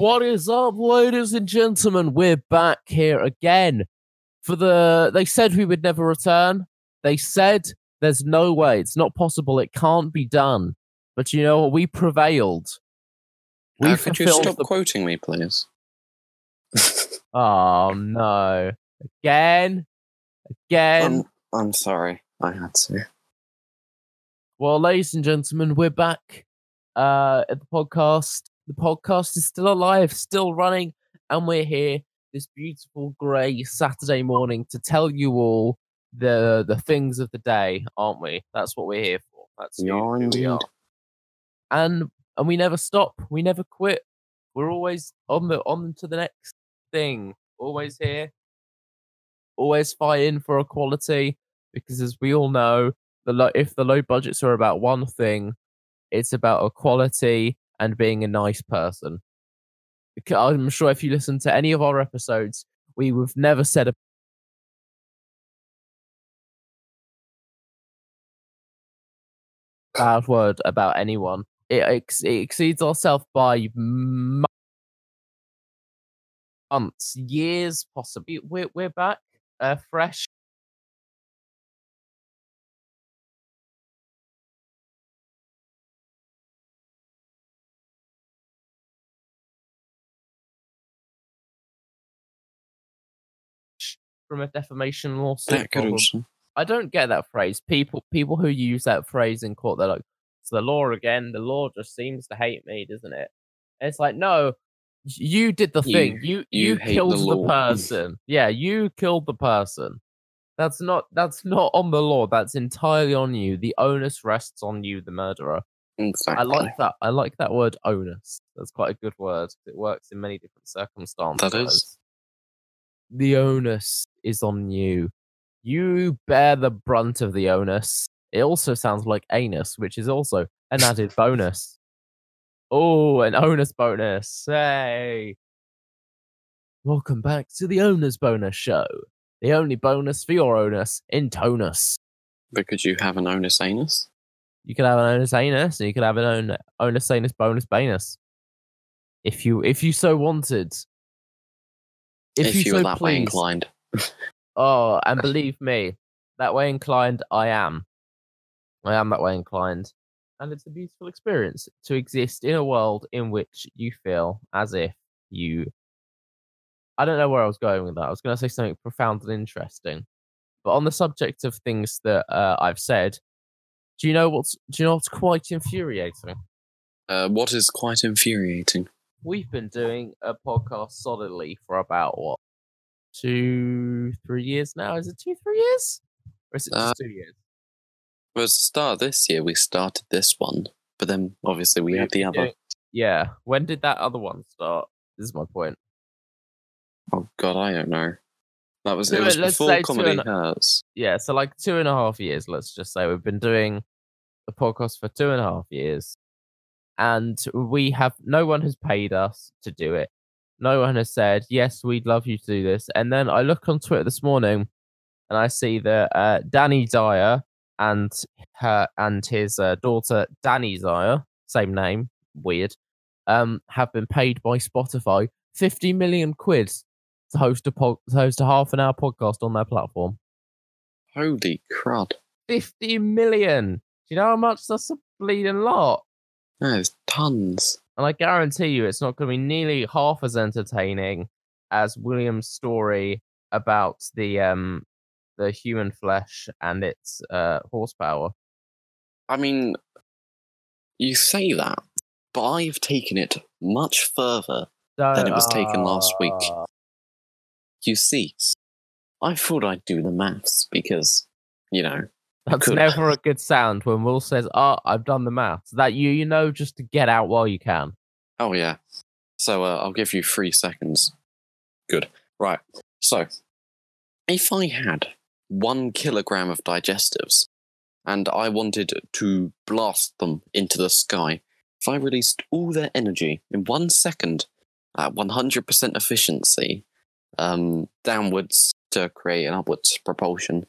What is up, ladies and gentlemen? We're back here again for the. They said we would never return. They said there's no way. It's not possible. It can't be done. But you know what? We prevailed. We Uh, could you stop the- quoting me, please? Oh no! Again, again. I'm, I'm sorry. I had to. Well, ladies and gentlemen, we're back uh, at the podcast. The podcast is still alive, still running, and we're here this beautiful grey Saturday morning to tell you all the the things of the day, aren't we? That's what we're here for. That's We who- are who indeed. And and we never stop. We never quit. We're always on the on to the next thing. Always here. Always fighting for equality because, as we all know, the low, if the low budgets are about one thing, it's about equality and being a nice person. I'm sure if you listen to any of our episodes, we have never said a bad word about anyone. It, ex- it exceeds ourselves by months, years, possibly. We're we're back, uh, fresh. From a defamation lawsuit. That could problem. also. I don't get that phrase. People people who use that phrase in court, they're like, "It's the law again. The law just seems to hate me, doesn't it?" And it's like, no, you did the You- thing. You you you, hate the killed the, person. Yeah, you killed the person. That's not that's not on the law. That's entirely on you. The onus rests on you, the murderer. Exactly. I like that. I like that word onus. That's quite a good word. It works in many different circumstances. is. The onus is on you. You bear the brunt of the onus. It also sounds like anus, which is also an added bonus. Oh, an onus bonus. Hey. Welcome back to the Owner's Bonus Show. The only bonus for your onus in tonus. Because you have an onus anus. You could have an onus anus, and you could have an onus anus bonus banus. If you if you so wanted. If, If, you, you so were that way inclined. Oh, and believe me, that way inclined I am. I am that way inclined. And it's a beautiful experience to exist in a world in which you feel as if you. I don't know where I was going with that. I was going to say something profound and interesting. But on the subject of things that uh, I've said, do you know what's do you know what's quite infuriating? Uh, what is quite infuriating. We've been doing a podcast solidly for about what two, three years now. Is it two, three years, or is it just Uh, two years? Well, at the start of this year, we started this one, but then obviously we We've had the other. doing- Yeah. When did that other one start? This is my point. Oh God, I don't know. That was it was before comedy and hurts. Yeah, so like two and a half years. Let's just say we've been doing the podcast for two and a half years, and we have no one has paid us to do it. No one has said yes, we'd love you to do this. And then I look on Twitter this morning, and I see that uh, Danny Dyer and her and his uh, daughter Dani Dyer, same name, weird, um, have been paid by Spotify fifty million quid to host a pod, to host a half an hour podcast on their platform. Holy crud! 50 million. Do you know how much that's a bleeding lot? There's tons. And I guarantee you it's not going to be nearly half as entertaining as William's story about the um the human flesh and its uh horsepower. I mean, you say that, but I've taken it much further. So, Then it was taken last week. uh, You see, I thought I'd do the maths because, you know, That's never a good sound when Will says, "Oh, I've done the maths." That you you know just to get out while you can. oh yeah. So uh, I'll give you three seconds. Good. Right. So, if I had one kilogram of digestives and I wanted to blast them into the sky, if I released all their energy in one second at 100% efficiency, um, downwards to create an upwards propulsion,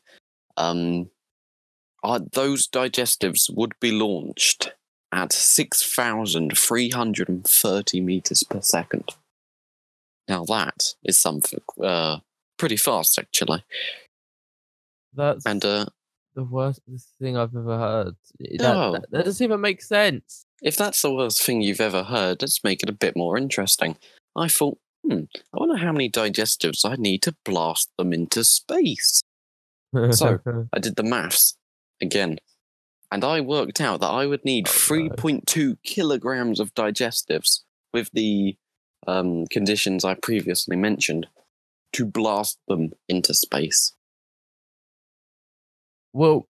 um, uh, those digestives would be launched at 6,330 meters per second. Now that is something uh, pretty fast, actually. That's And uh, the worst thing I've ever heard. That, No. that, that doesn't even make sense. if that's the worst thing you've ever heard, let's make it a bit more interesting. I thought, hmm, I wonder how many digestives I need to blast them into space. So- I did the maths again, and I worked out that I would need Oh, no. 3.2 kilograms of digestives with the um, conditions I previously mentioned to blast them into space. well,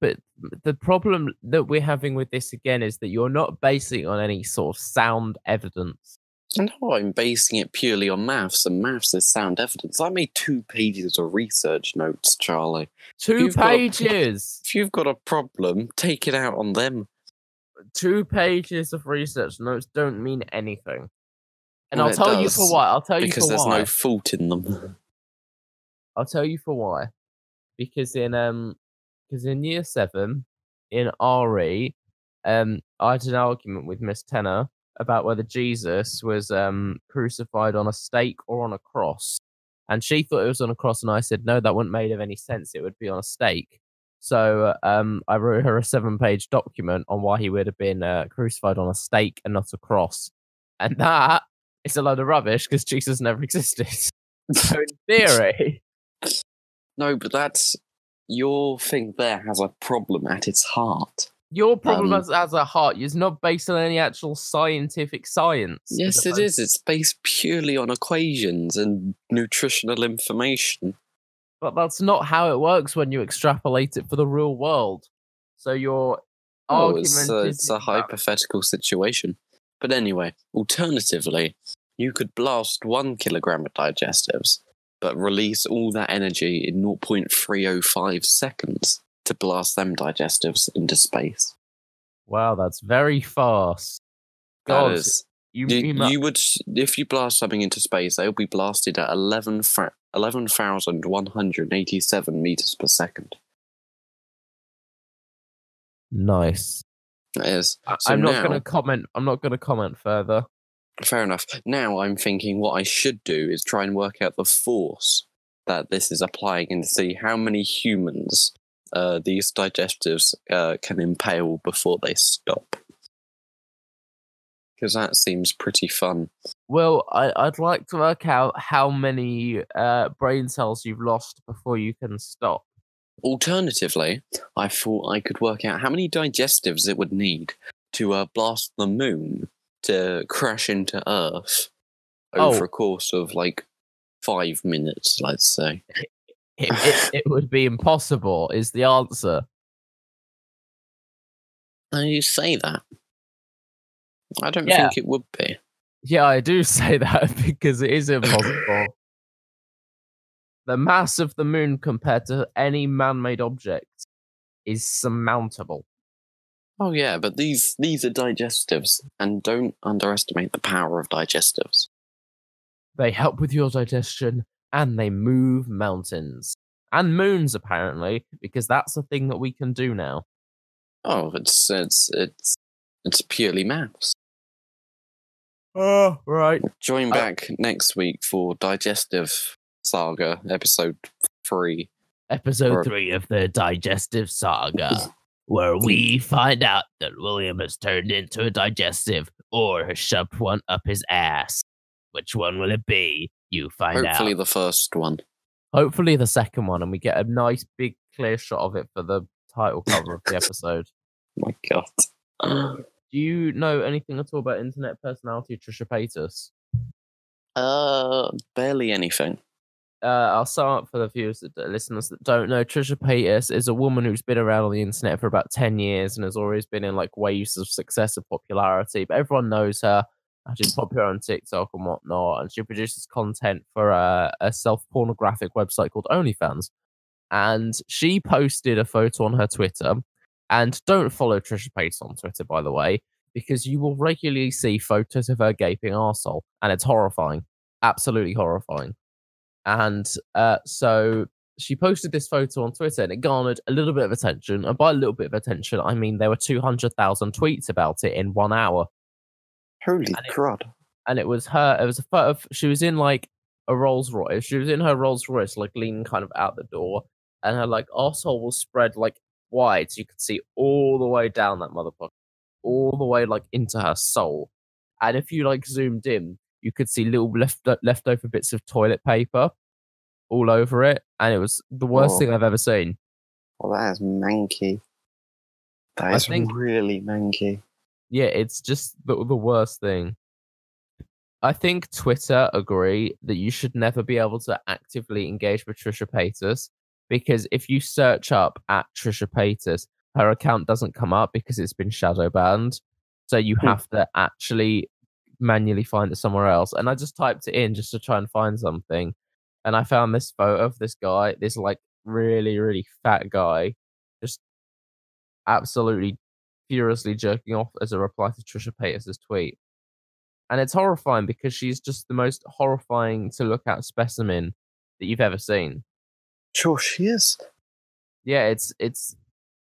but the problem that we're having with this again is that you're not basing it on any sort of sound evidence. And I'm basing it purely on maths, and maths is sound evidence. I made two pages of research notes, Charlie. 2 You've got a pages. If you've got a problem, take it out on them. two pages of research notes don't mean anything. And Well, I'll tell you for why. I'll tell you because there's why. no fault in them. I'll tell you for why. Because in um because in year seven in RE, um I had an argument with Miss Tenner about whether Jesus was um crucified on a stake or on a cross. And she thought it was on a cross, and I said, no, that wouldn't make any sense. It would be on a stake. So um, I wrote her a seven-page document on why he would have been uh, crucified on a stake and not a cross, and that is a load of rubbish because Jesus never existed. so in theory, No, but that's your thing there has a problem at its heart. Your problem Um, as, as a heart is not based on any actual scientific science. Yes, it is. It's based purely on equations and nutritional information. But that's not how it works when you extrapolate it for the real world. So your Oh, argument it's, is it's a hypothetical situation. But anyway, alternatively, you could blast one kilogram of digestives, but release all that energy in 0.305 seconds to blast them digestives into space. Wow, that's very fast. That God, is you, You, you you would, if you blast something into space, they'll be blasted at 11 fra- 11,187 meters per second. nice. That is. So I'm not going to comment. I'm not going to comment further. Fair enough. Now I'm thinking what I should do is try and work out the force that this is applying and see how many humans uh, these digestives uh, can impale before they stop. Because that seems pretty fun. Well, I, I'd like to work out how many uh, brain cells you've lost before you can stop. Alternatively, I thought I could work out how many digestives it would need to uh, blast the moon to crash into Earth over Oh. a course of like five minutes, let's say. It, it, it would be impossible, is the answer. Now you say that. I don't Yeah. think it would be. Yeah, I do say that because it is impossible. the mass of the moon compared to any man made object is surmountable. Oh yeah, but these these are digestives, and don't underestimate the power of digestives. They help with your digestion and they move mountains and moons, apparently, because that's a thing that we can do now. Oh, it's it's it's it's purely maths. Oh, right. Join I- back next week for Digestive Saga episode three. Episode Or- three of the Digestive Saga, where we hmm. find out that William has turned into a digestive or has shoved one up his ass. Which one will it be? You find Hopefully out. the first one. Hopefully, the second one, and we get a nice big clear shot of it for the title cover of the episode. my God. Do you know anything at all about internet personality Trisha Paytas? Uh, barely anything. uh, I'll sum up for the viewers that listeners that don't know. Trisha Paytas is a woman who's been around on the internet for about ten years and has always been in like waves of success and popularity. But everyone knows her. She's popular on TikTok and whatnot, and she produces content for a, a self pornographic website called OnlyFans. And she posted a photo on her Twitter. And don't follow Trisha Paytas on Twitter, by the way, because you will regularly see photos of her gaping arsehole, and it's horrifying, absolutely horrifying. And uh, so she posted this photo on Twitter and it garnered a little bit of attention. And by a little bit of attention, I mean there were 200,000 tweets about it in one hour. Holy And it- crud! And it was her, it was a photo of, she was in like a Rolls Royce. She was in her Rolls Royce, like leaning kind of out the door. And her like asshole was spread like wide. So you could see all the way down that motherfucker, all the way like into her soul. And if you like zoomed in, you could see little left leftover bits of toilet paper all over it, and it was the worst Oh. thing I've ever seen. Well, that is manky. That I is think- really manky. Yeah, it's just the the worst thing. I think Twitter agree that you should never be able to actively engage with Trisha Paytas because if you search up at Trisha Paytas, her account doesn't come up because it's been shadow banned. So you Hmm. have to actually manually find it somewhere else. And I just typed it in just to try and find something. And I found this photo of this guy, this like really, really fat guy, just absolutely furiously jerking off as a reply to Trisha Paytas' tweet. And it's horrifying because she's just the most horrifying to look at specimen that you've ever seen. Sure, she is. Yeah, it's it's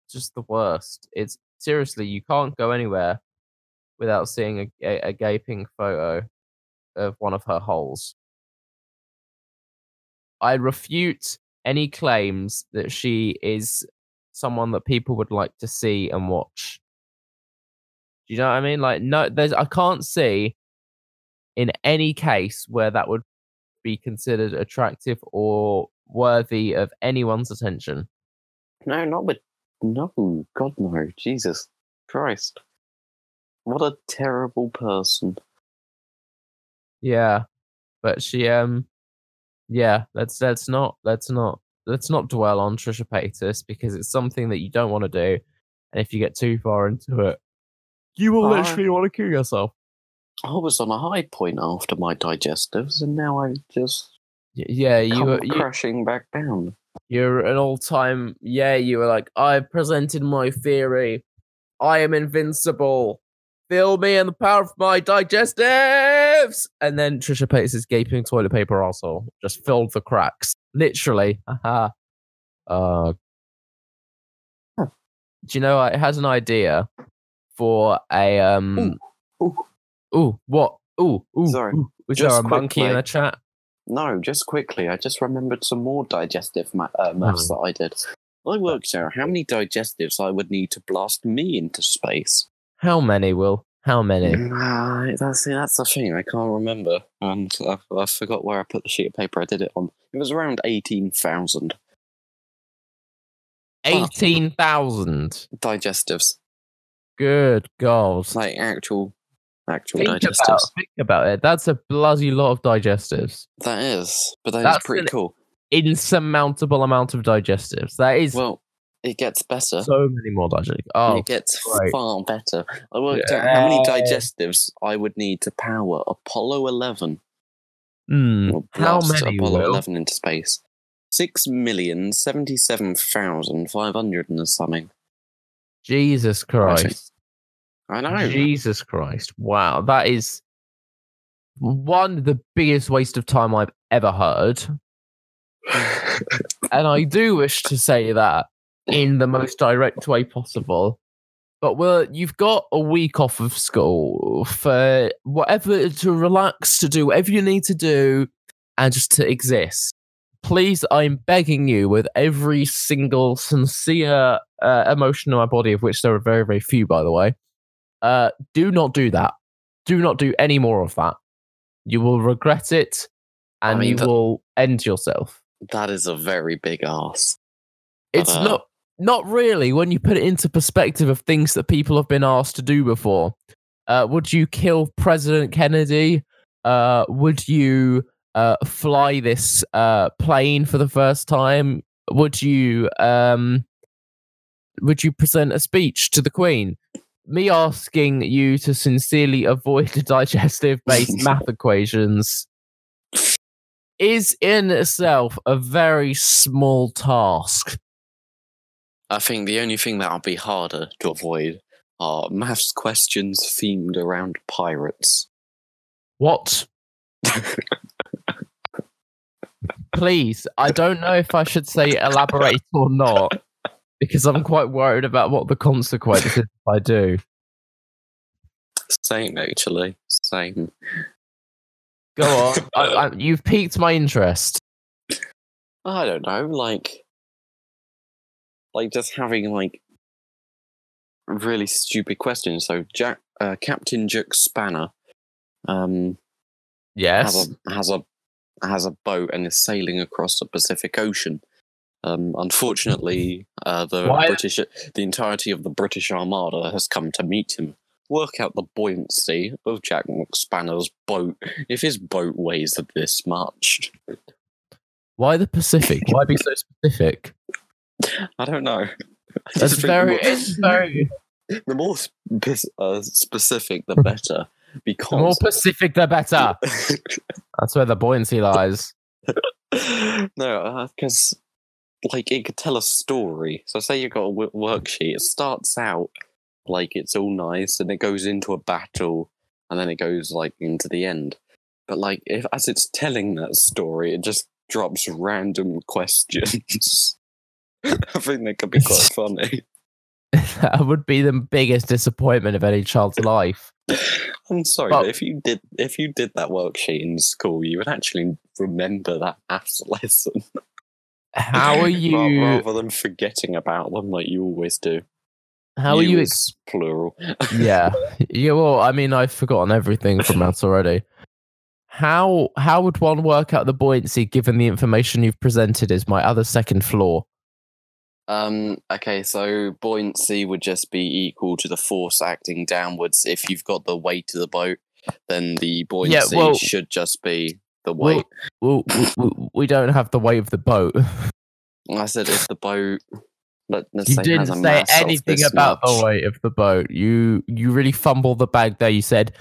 just the worst. It's seriously you can't go anywhere without seeing a, a, a gaping photo of one of her holes. I refute any claims that she is someone that people would like to see and watch. You know what I mean? Like, no, there's I can't see in any case where that would be considered attractive or worthy of anyone's attention. No, not with. No, God, no. Jesus Christ. What a terrible person. Yeah, but she um, yeah. Let's let's not let's not let's not dwell on Trisha Paytas because it's something that you don't want to do, and if you get too far into it, you will literally want to kill yourself. I was on a high point after my digestives, and now I just Y- Yeah, you were you, crashing back down. you're an all time. Yeah, you were like, I presented my theory. I am invincible. Feel me and the power of my digestives. And then Trisha Paytas' gaping toilet paper arsehole just filled the cracks. Literally. Haha. uh, do you know it has an idea for a um Ooh. ooh, what? Ooh, ooh, Sorry. ooh. Was Just there a monkey in quickly. the chat? No, just quickly, I just remembered some more digestive ma- uh, maths that I did. I worked out how many digestives I would need to blast me into space. How many, Will? How many? Ah, that's that's the thing. I can't remember, and I, I forgot where I put the sheet of paper I did it on. It was around eighteen thousand Fuck. 18,000. digestives, Good God. like actual, actual think, digestives. about, think about it. That's a bloody lot of digestives. That is, but that is That's pretty an- cool. Insurmountable amount of digestives. That is Well, it gets better. so many more digestives. Oh, it gets great. far better. I worked out how many digestives I would need to power Apollo 11. hmm. Or How blast many, Apollo Will? 11 into space. Six million seventy-seven thousand five hundred and something. Jesus Christ. I know. Jesus Christ. Wow. That is one of the biggest waste of time I've ever heard. And I do wish to say that in the most direct way possible. But well, you've got a week off of school for whatever to relax, to do whatever you need to do, and just to exist. Please, I'm begging you with every single sincere uh, emotion in my body, of which there are very, very few, by the way. Uh, do not do that. Do not do any more of that. You will regret it, and mean, you that- will end yourself. that is a very big ass. It's uh, not not really when you put it into perspective of things that people have been asked to do before. Uh, would you kill President Kennedy? Uh, would you uh, fly this uh, plane for the first time? Would you um, would you present a speech to the Queen? Me asking you to sincerely avoid digestive based math equations is in itself a very small task. I think the only thing that'll be harder to avoid are maths questions themed around pirates. What? please. I don't know if I should say elaborate or not because I'm quite worried about what the consequences if I do. Same, actually. Same. Go on. I, I, you've piqued my interest. I don't know, like, like just having like really stupid questions. So, Jack, uh, Captain Jack Spanner, um, Yes. has a has a has a boat and is sailing across the Pacific Ocean. Um, unfortunately, uh, the Why- British, the entirety of the British Armada has come to meet him. Work out the buoyancy of Jack Spanner's boat if his boat weighs this much. Why the Pacific? Why be so specific? I don't know. I That's very, the more- it's very. the more spe- uh, specific, the better. The more Because Pacific, the better. That's where the buoyancy lies. no, because like it could tell a story. So say you've got a w- worksheet. It starts out like it's all nice, and it goes into a battle, and then it goes like into the end. But like, if as it's telling that story, it just drops random questions. I think that could be quite funny. that would be the biggest disappointment of any child's life. I'm sorry, Well- but if you did if you did that worksheet in school, you would actually remember that maths lesson. How are you? rather than forgetting about them like you always do? How are you? is Ex- plural? yeah, yeah. Well, I mean, I've forgotten everything from that already. How how would one work out the buoyancy given the information you've presented? Is my other second flaw? Um. Okay. So buoyancy would just be equal to the force acting downwards. If you've got the weight of the boat, then the buoyancy well- should just be the weight. Well, we, we, we don't have the weight of the boat. I said if the boat. Let, let's You say didn't say anything about much. the weight of the boat. You you really fumbled the bag there. You said,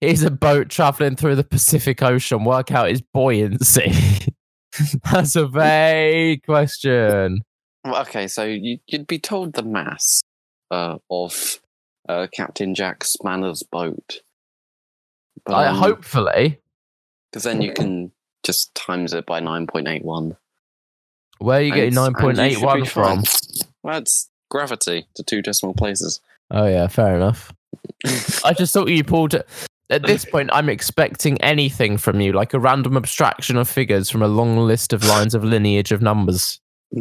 "Here's a boat traveling through the Pacific Ocean. Work out its buoyancy." That's a vague question. Okay, so you, you'd be told the mass uh, of uh, Captain Jack Spanner's boat. But, I um, hopefully, Because then you can just times it by 9.81. where are you getting and- nine and point eight one from? Well, it's gravity to two decimal places. Oh yeah, fair enough. I just thought you pulled. At this point, I'm expecting anything from you, like a random abstraction of figures from a long list of lines of lineage of numbers.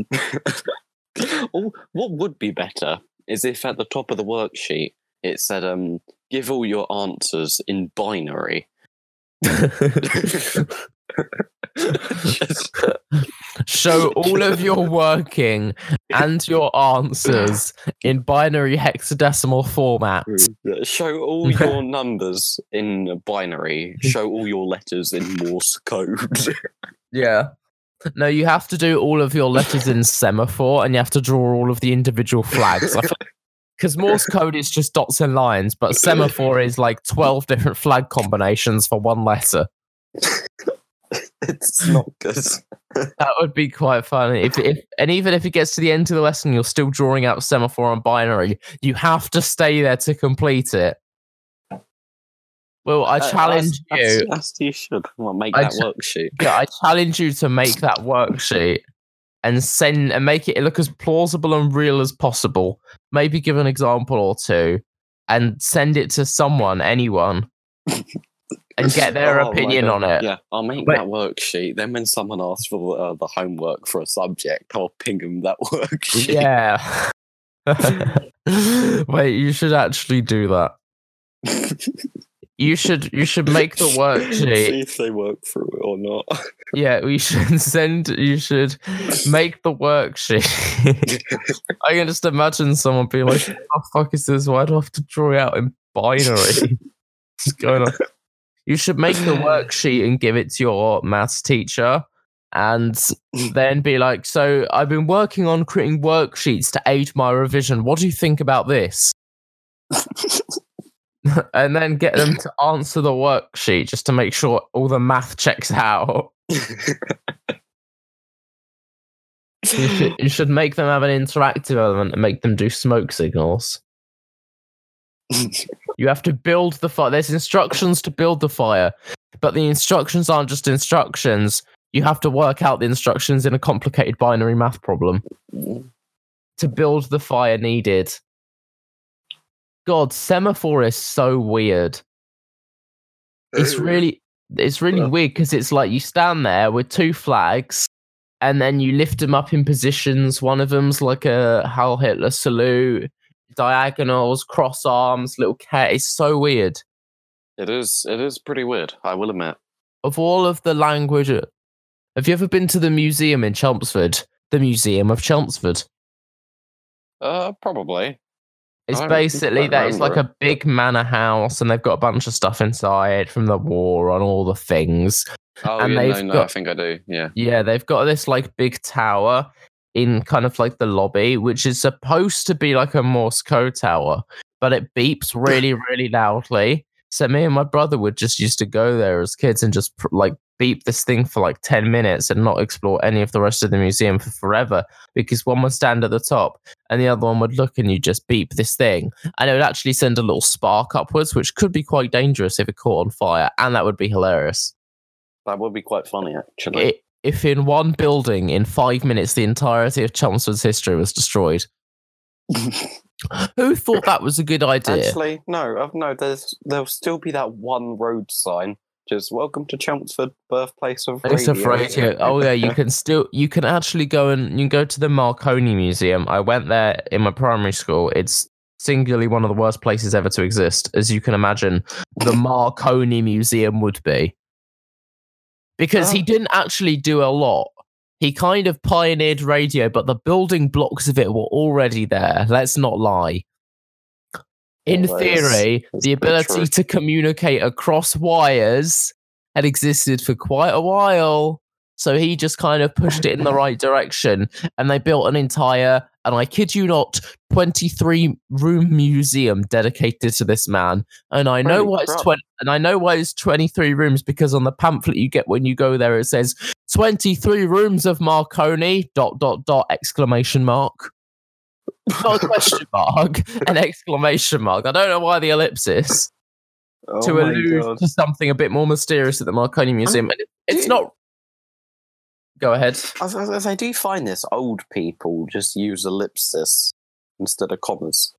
oh, what would be better is if at the top of the worksheet it said, um, give all your answers in binary. Show all of your working and your answers in binary hexadecimal format. Mm, Show all your numbers in binary. Show all your letters in Morse code. Yeah. No, you have to do all of your letters in semaphore and you have to draw all of the individual flags. Because Morse code is just dots and lines, but semaphore is like 12 different flag combinations for one letter. it's not good. That would be quite funny. If, if and even if it gets to the end of the lesson, you're still drawing out semaphore and binary. You have to stay there to complete it. Well, I Uh, challenge that's, you. That's, that's you should well, make I that ch- worksheet. Yeah, I challenge you to make that worksheet and send and make it look as plausible and real as possible. Maybe give an example or two and send it to someone, anyone, and get their Oh, opinion on it. Yeah, I'll make Wait. that worksheet. Then when someone asks for uh, the homework for a subject, I'll ping them that worksheet. Yeah. Wait, you should actually do that. You should you should make the worksheet. See if they work through it or not. Yeah, we should send you should make the worksheet. I can just imagine someone being like, "What the fuck is this? Why do I have to draw it out in binary?" What's going on? You should make the worksheet and give it to your maths teacher, and then be like, "So I've been working on creating worksheets to aid my revision. What do you think about this?" and then get them to answer the worksheet just to make sure all the math checks out. You should, you should make them have an interactive element and make them do smoke signals. You have to build the fire. There's instructions to build the fire, but the instructions aren't just instructions. you have to work out the instructions in a complicated binary math problem Mm. to build the fire needed. God, semaphore is so weird. It's really it's really Yeah. weird because it's like you stand there with two flags and then you lift them up in positions. One of them's like a Heil Hitler salute, diagonals, cross arms, little cat. It's so weird. It is. It is pretty weird. I will admit. Of all of the language, have you ever been to the museum in Chelmsford? The Museum of Chelmsford. Uh, probably. It's I basically that. It's like a big manor house, and they've got a bunch of stuff inside from the war on all the things. Oh, And yeah, no, they've no. I got- think I do. Yeah. Yeah, they've got this like big tower in kind of like the lobby, which is supposed to be like a Morse code tower, but it beeps really, really loudly. So me and my brother would just used to go there as kids and just pr- like beep this thing for like 10 minutes and not explore any of the rest of the museum for forever because one would stand at the top and the other one would look and you just beep this thing and it would actually send a little spark upwards which could be quite dangerous if it caught on fire and that would be hilarious That would be quite funny, actually. it, if in one building in five minutes the entirety of Chelmsford's history was destroyed. Who thought that was a good idea? Actually, no, no. There's there'll still be that one road sign. Just welcome to Chelmsford, birthplace of radio. of radio. Oh yeah, you can still you can actually go and you can go to the Marconi Museum. I went there in my primary school. It's singularly one of the worst places ever to exist, as you can imagine. The Marconi Museum would be because he Oh. didn't actually do a lot. He kind of pioneered radio, but the building blocks of it were already there. Let's not lie. In Well, that is- theory, the ability to communicate across wires had existed for quite a while. So he just kind of pushed it in the right direction. And they built an entire, and I kid you not, 23 room museum dedicated to this man. And I know Holy why it's 20, and I know why it's 23 rooms because on the pamphlet you get when you go there, it says 23 rooms of Marconi, dot, dot, dot, exclamation mark. Not a question mark, an exclamation mark. I don't know why the ellipsis Oh to allude God. to something a bit more mysterious at the Marconi Museum. It- it's do- not. Go ahead. I, was- I, was- I do find this old people just use ellipsis instead of commas.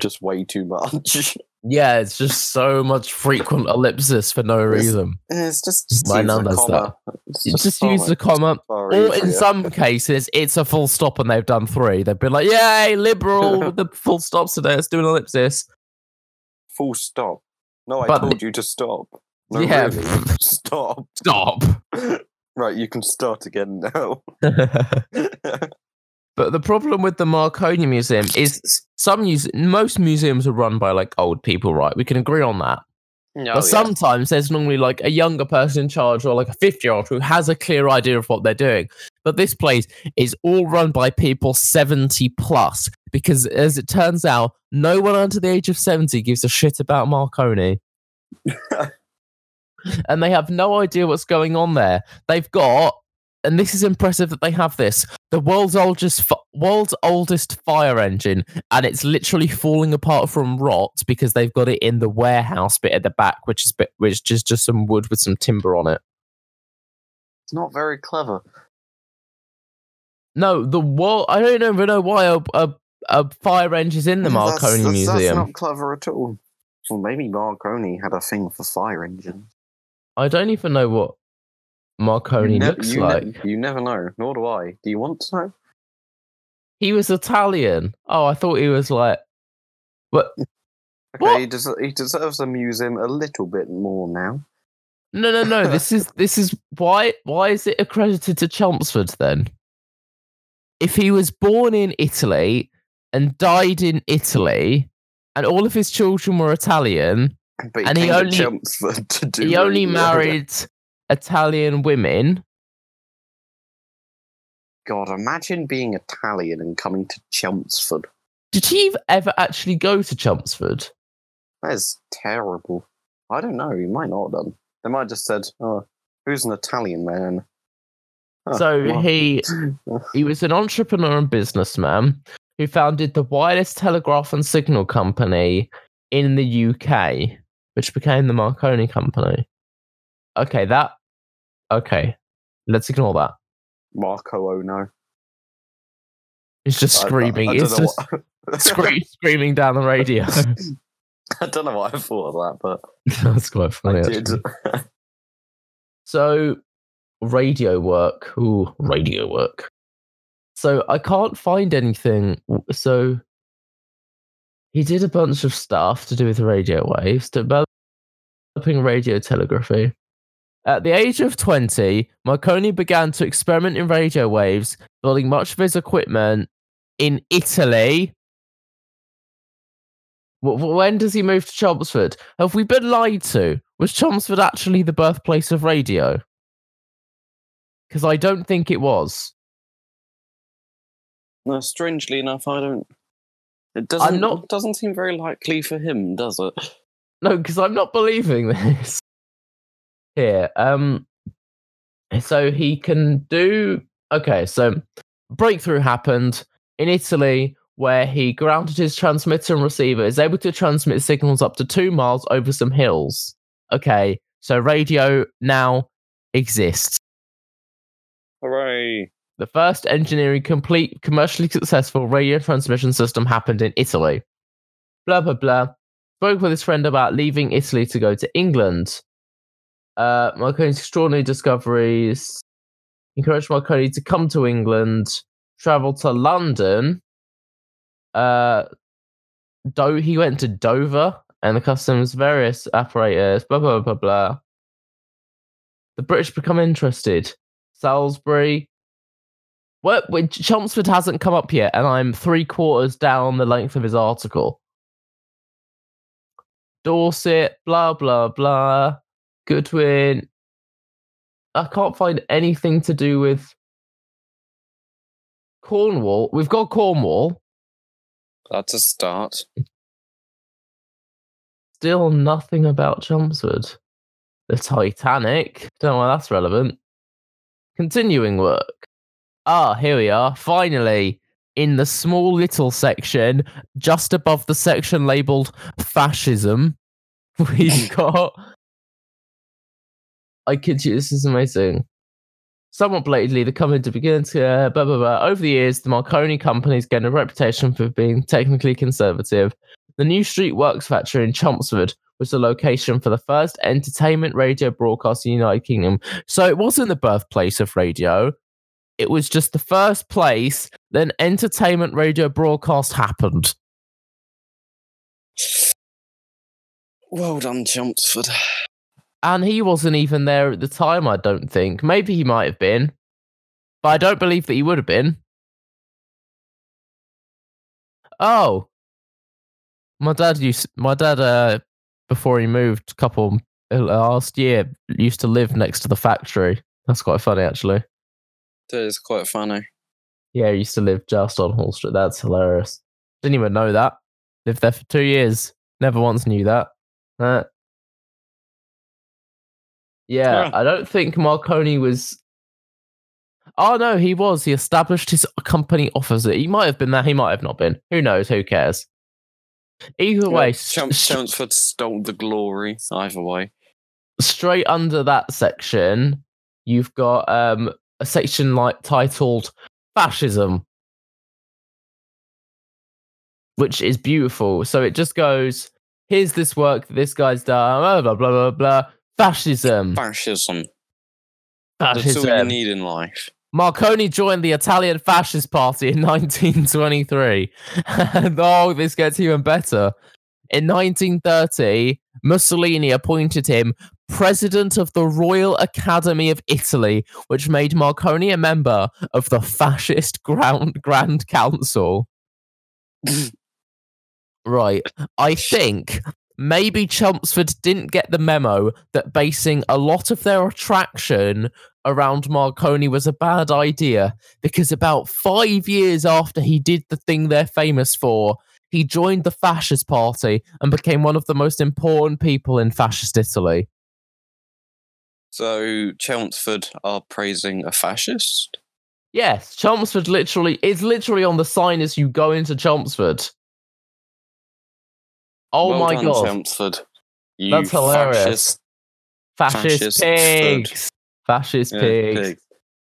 Just way too much. Yeah, it's just so much frequent ellipsis for no It's- reason. it's just, just My use nun a does comma. It's You just use the comma, Or in some cases, it's a full stop and they've done three. They've been like, yay, liberal with the full stops today. Let's do an ellipsis. full stop. No, I But- told you to stop. No, Yeah. really. Stop. Stop. Right, you can start again now. But the problem with the Marconi Museum is some muse- most museums are run by like old people, right? We can agree on that. No, but sometimes there's normally like a younger person in charge or like a 50 year old who has a clear idea of what they're doing. But this place is all run by people 70 plus because, as it turns out, no one under the age of 70 gives a shit about Marconi. and they have no idea what's going on there. They've got, and this is impressive that they have this, the world's oldest, world's oldest fire engine, and it's literally falling apart from rot because they've got it in the warehouse bit at the back, which is bit, which is just some wood with some timber on it. it's not very clever. No, the world. I don't even know why a, a, a fire engine's in the Marconi that's, that's Museum. not clever at all. Well, maybe Marconi had a thing for fire engines. I don't even know what Marconi nev- looks you, like. ne- you never know. Nor do I. Do you want to know? he was Italian. Oh, I thought he was like. But Okay, he, des- he deserves a museum a little bit more now. No, no, no. this is this is why why is it accredited to Chelmsford then? If he was born in Italy and died in Italy, and all of his children were Italian, But And he came to only- Chelmsford to do he only married Italian women. God, imagine being Italian and coming to Chelmsford. Did he ever actually go to Chelmsford? That is terrible. I don't know. He might not have done. They might have just said, "Oh, who's an Italian man?" So well. he he was an entrepreneur and businessman who founded the Wireless Telegraph and Signal Company in the UK, which became the Marconi Company. Okay, that okay. Let's ignore that. Marco Ono. He's just I- I- screaming. I, it's just scre- screaming down the radio. I don't know what I thought of that, but That's quite funny. I did. So, radio work. Ooh, radio work. So I can't find anything. So he did a bunch of stuff to do with radio waves, developing radio telegraphy. At the age of 20, Marconi began to experiment in radio waves, building much of his equipment in Italy. Wh- wh- When does he move to Chelmsford? Have we been lied to? Was Chelmsford actually the birthplace of radio? Because I don't think it was. no, strangely enough, I don't. It doesn't. I'm not- It doesn't seem very likely for him, does it? No, because I'm not believing this. Here, um, so he can do. Okay, so breakthrough happened in Italy where he grounded his transmitter and receiver, is able to transmit signals up to two miles over some hills. Okay, so radio now exists. Hooray! The first engineering complete commercially successful radio transmission system happened in Italy. Blah blah blah. Spoke with his friend about leaving Italy to go to England. Uh, Marconi's extraordinary discoveries encouraged Marconi to come to England, travel to London. Uh, Do- he went to Dover and the customs various apparatus. Blah blah blah blah. The British become interested. Salisbury, what? Chelmsford hasn't come up yet, and I'm three quarters down the length of his article. Dorset, blah blah blah. Goodwin. I can't find anything to do with Cornwall. We've got Cornwall. That's a start. Still nothing about Chelmsford. The Titanic. Don't know why that's relevant. Continuing work. Ah, here we are. Finally, in the small little section, just above the section labeled fascism, we've got. I kid you, this is amazing. Somewhat blatantly, the company to begin to uh, blah blah blah. Over the years, the Marconi company's gained a reputation for being technically conservative. The New Street Works factory in Chelmsford was the location for the first entertainment radio broadcast in the United Kingdom. So it wasn't the birthplace of radio. It was just the first place that an entertainment radio broadcast happened. Well done, Chelmsford. And he wasn't even there at the time, I don't think. Maybe he might have been. But I don't believe that he would have been. Oh. My dad used my dad uh before he moved a couple uh, last year used to live next to the factory. That's quite funny actually. That is quite funny. Yeah, he used to live just on Hall Street. That's hilarious. Didn't even know that. Lived there for two years. Never once knew that. Uh, yeah, Yeah. I don't think Marconi was. Oh no, he was. He established his company opposite. He might have been there. He might have not been. Who knows? Who cares? Either way, s- Chelm- s- Chelmsford stole the glory. Either way. straight under that section, you've got um, a section like titled "Fascism," which is beautiful. So it just goes, "Here's this work that this guy's done." Blah blah blah blah blah. Fascism. Fascism. Fascism. That's all you need in life. Marconi joined the Italian Fascist Party in 1923. and oh, this gets even better. In 1930, Mussolini appointed him president of the Royal Academy of Italy, which made Marconi a member of the fascist Grand, Grand Council. right. I think maybe Chelmsford didn't get the memo that basing a lot of their attraction around Marconi was a bad idea because about five years after he did the thing they're famous for, he joined the fascist party and became one of the most important people in fascist Italy. So Chelmsford are praising a fascist. Yes, Chelmsford literally is literally on the sign as you go into Chelmsford. Oh Well my done, god, Chelmsford. You That's hilarious. fascist. fascist fascist pigs, fascist Yeah, pigs. pig.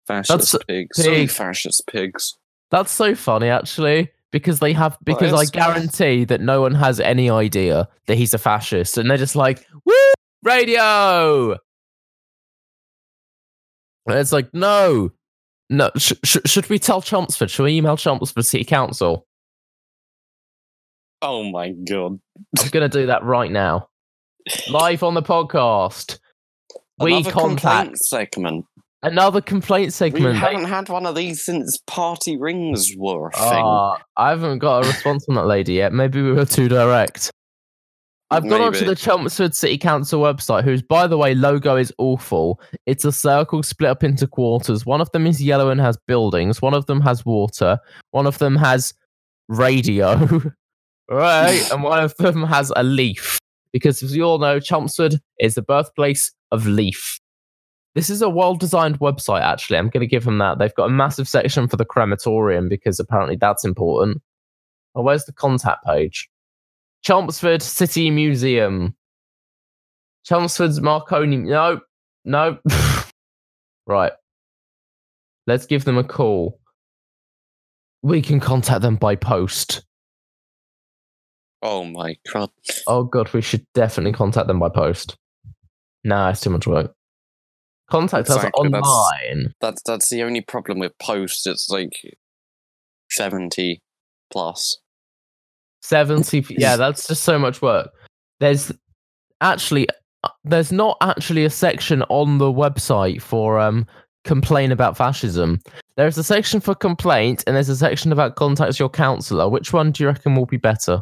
Fascist That's- pigs. Pig. fascist pigs. That's so funny, actually, because they have because I guarantee that no one has any idea that he's a fascist, and they're just like, "Woo, radio!" And it's like, no, no. Sh- sh- should we tell Chelmsford? Should we email Chelmsford City Council? Oh my god. I'm gonna do that right now, live on the podcast. We Another contact complaint segment. another complaint segment. We haven't had one of these since party rings were a thing. Ah, I haven't got a response from that lady yet. Maybe we were too direct. I've gone onto the Chelmsford City Council website, whose, by the way, logo is awful. It's a circle split up into quarters. One of them is yellow and has buildings. One of them has water. One of them has radio. right. and one of them has a leaf. Because as you all know, Chelmsford is the birthplace of Leaf. This is a well designed website, actually. I'm going to give them that. They've got a massive section for the crematorium because apparently that's important. Oh, where's the contact page? Chelmsford City Museum. Chelmsford's Marconi. No, no. right. Let's give them a call. We can contact them by post. Oh my god. Oh god, we should definitely contact them by post. Nah, it's too much work. Contact us Exactly, that's- online. That's that's the only problem with post. It's like seventy plus. 70 p- yeah that's just so much work there's actually uh, there's not actually a section on the website for um complain about fascism there's a section for complaint and there's a section about contact your counselor which one do you reckon will be better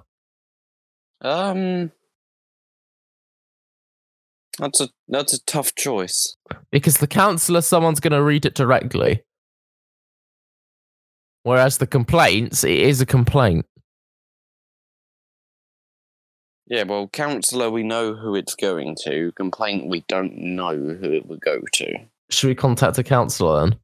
Um, that's a that's a tough choice. because the counselor someone's going to read it directly whereas the complaints it is a complaint Yeah, well, counselor, we know who it's going to. Complaint, we don't know who it would go to. should we contact a counselor then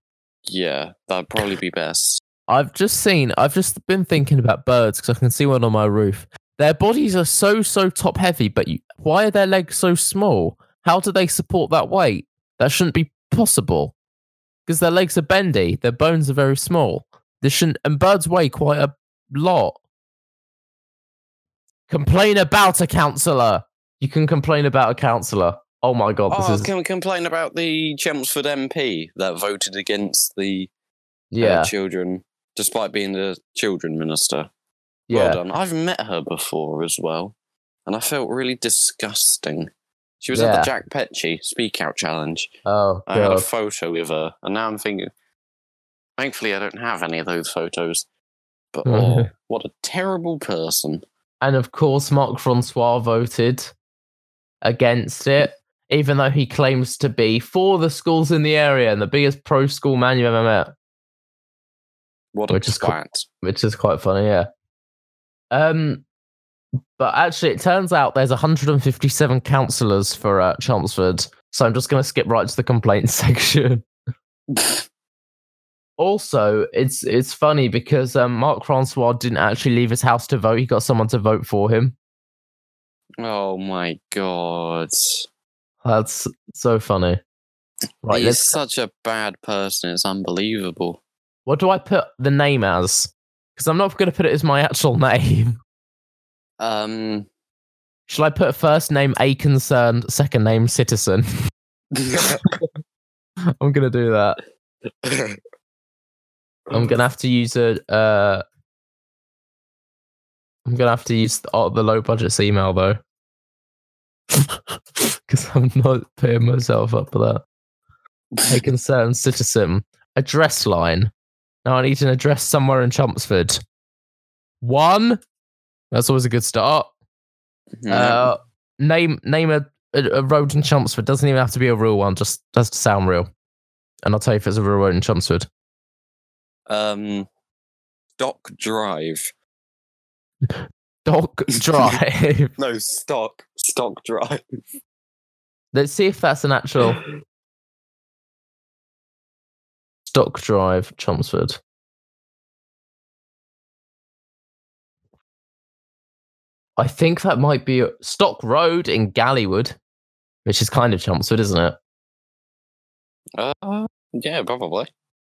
Yeah, that'd probably be best. I've just seen, I've just been thinking about birds because I can see one on my roof. Their bodies are so, so top heavy, but you, why are their legs so small? How do they support that weight? That shouldn't be possible because their legs are bendy, their bones are very small. This shouldn't, and birds weigh quite a lot. Complain about a counselor. You can complain about a counselor. Oh my god, this Oh, is can we complain about the Chelmsford MP that voted against the uh, yeah, children, despite being the children minister? Yeah. Well done. I've met her before as well, and I felt really disgusting. She was at the Jack Petchey Speak Out Challenge. Oh I had a photo with her, and now I'm thinking, thankfully, I don't have any of those photos. But oh, what a terrible person. and of course, Mark Francois voted against it, even though he claims to be for the schools in the area and the biggest pro school man you've ever met, What a Which is twat. which is quite funny. Yeah. Um, but actually, it turns out there's 157 councillors for uh, Chelmsford, so I'm just going to skip right to the complaints section. Also, it's it's funny because um, Mark Francois didn't actually leave his house to vote; he got someone to vote for him. oh my god. That's so funny. Right, He's let's, such a bad person. It's unbelievable. what do I put the name as? Because I'm not going to put it as my actual name. Um, Shall I put first name a concerned, second name citizen? I'm going to do that. I'm going to have to use a. Uh, I'm going to have to use the, uh, the low budget email though. Because I'm not putting myself up for that. a concerned citizen. Address line. Now I need an address somewhere in Chelmsford. One. That's always a good start. Uh, name name a, a, a road in Chelmsford. Doesn't even have to be a real one. Just has to sound real. And I'll tell you if it's a real road in Chelmsford. um, Dock Drive. Dock Drive. No, Stock. Stock Drive. Let's see if that's an actual Stock Drive, Chelmsford. I think that might be Stock Road in Gallywood, which is kind of Chelmsford, isn't it? Uh, yeah, probably.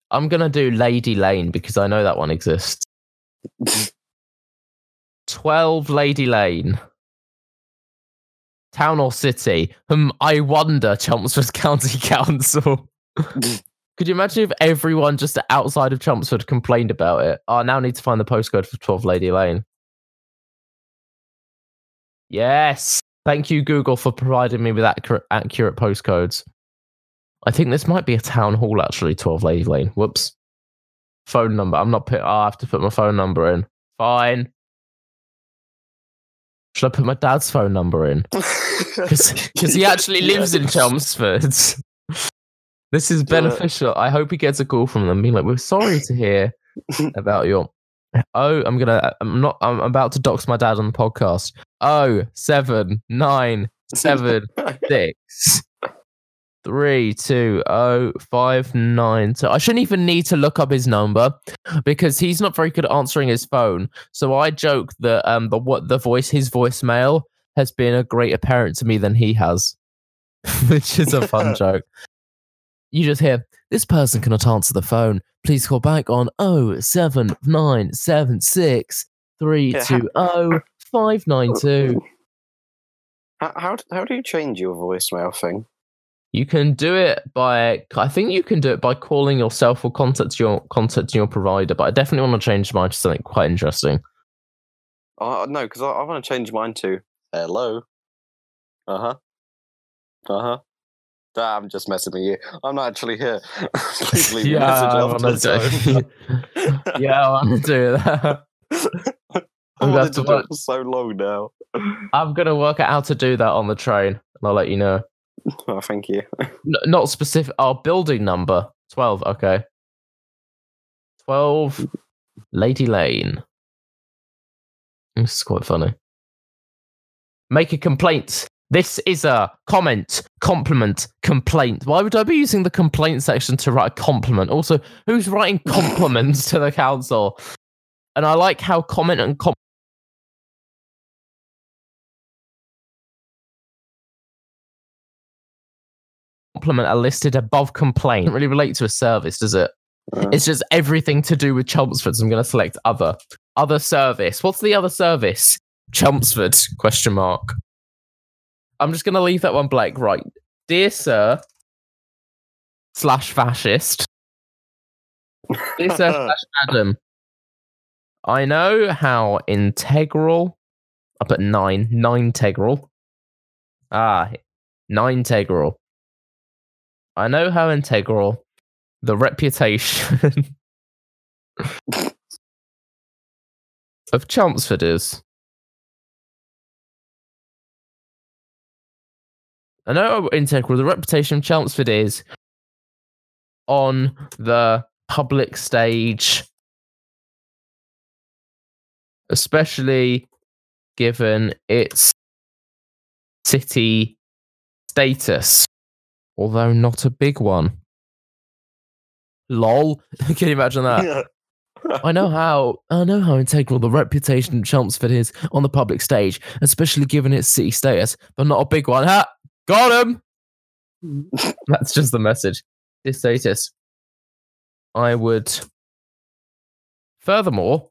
I'm gonna do Lady Lane because I know that one exists. Twelve Lady Lane. Town or city? Hmm, I wonder, Chelmsford County Council. Could you imagine if everyone just outside of Chelmsford complained about it? Oh, I now need to find the postcode for 12 Lady Lane. Yes. Thank you, Google, for providing me with accurate, accurate postcodes. I think this might be a town hall, actually, 12 Lady Lane. Whoops. Phone number. I'm not put. I have to put my phone number in. Fine. Should I put my dad's phone number in? Because he actually lives in Chelmsford. this is beneficial. I hope he gets a call from them being like, we're sorry to hear about your. Oh, I'm gonna. I'm not. I'm about to dox my dad on the podcast. Oh, seven, nine, seven, six, three, two, oh, five, nine. So I shouldn't even need to look up his number because he's not very good at answering his phone. So I joke that um the what the voice his voicemail has been a greater parent to me than he has, which is a fun joke. You just hear this person cannot answer the phone. Please call back on oh seven nine seven six three two oh five nine two. How, how how do you change your voicemail thing? You can do it by I think you can do it by calling yourself or contact your contact your provider, but I definitely want to change mine to something quite interesting. Oh no, because I, I want to change mine to hello. Uh huh. Uh huh. Nah, I'm just messing with you. I'm not actually here. Please leave me a message I after the do, yeah, I want to do that. I I'm have wanted to to do it for so long now. I'm gonna work out how to do that on the train, and I'll let you know. Oh, thank you. N- not specific. Our building number twelve. Okay, twelve, Lady Lane. This is quite funny. Make a complaint. This is a comment, compliment, complaint. Why would I be using the complaint section to write a compliment? Also, who's writing compliments to the council? And I like how comment and com- compliment are listed above complaint. Doesn't really relate to a service, does it? Uh, It's just everything to do with Chelmsford. So I'm going to select other. Other service. What's the other service? Chelmsford? Question mark. I'm just going to leave that one blank. Right, dear sir, slash fascist. Dear sir slash Adam. I know how integral. I put nine. Nine integral. Ah, nine integral. I know how integral the reputation of Chelmsford is. I know how integral the reputation of Chelmsford is on the public stage, especially given its city status, although not a big one. Lol. Can you imagine that? I know how I know how integral the reputation of Chelmsford is on the public stage, especially given its city status, but not a big one. Ha! Got him! That's just the message. This status. I would furthermore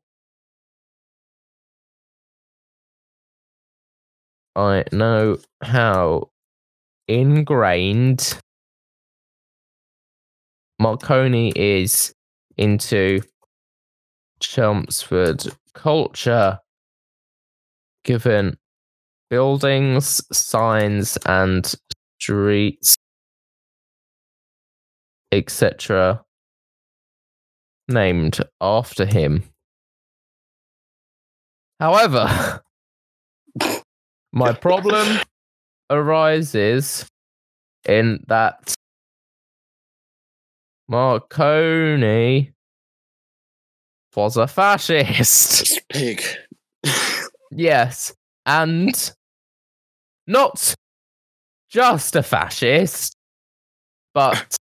I know how ingrained Marconi is into Chelmsford culture, given buildings, signs, and streets, etc., named after him. However, my problem arises in that Marconi was a fascist. Big. Yes. And not just a fascist, but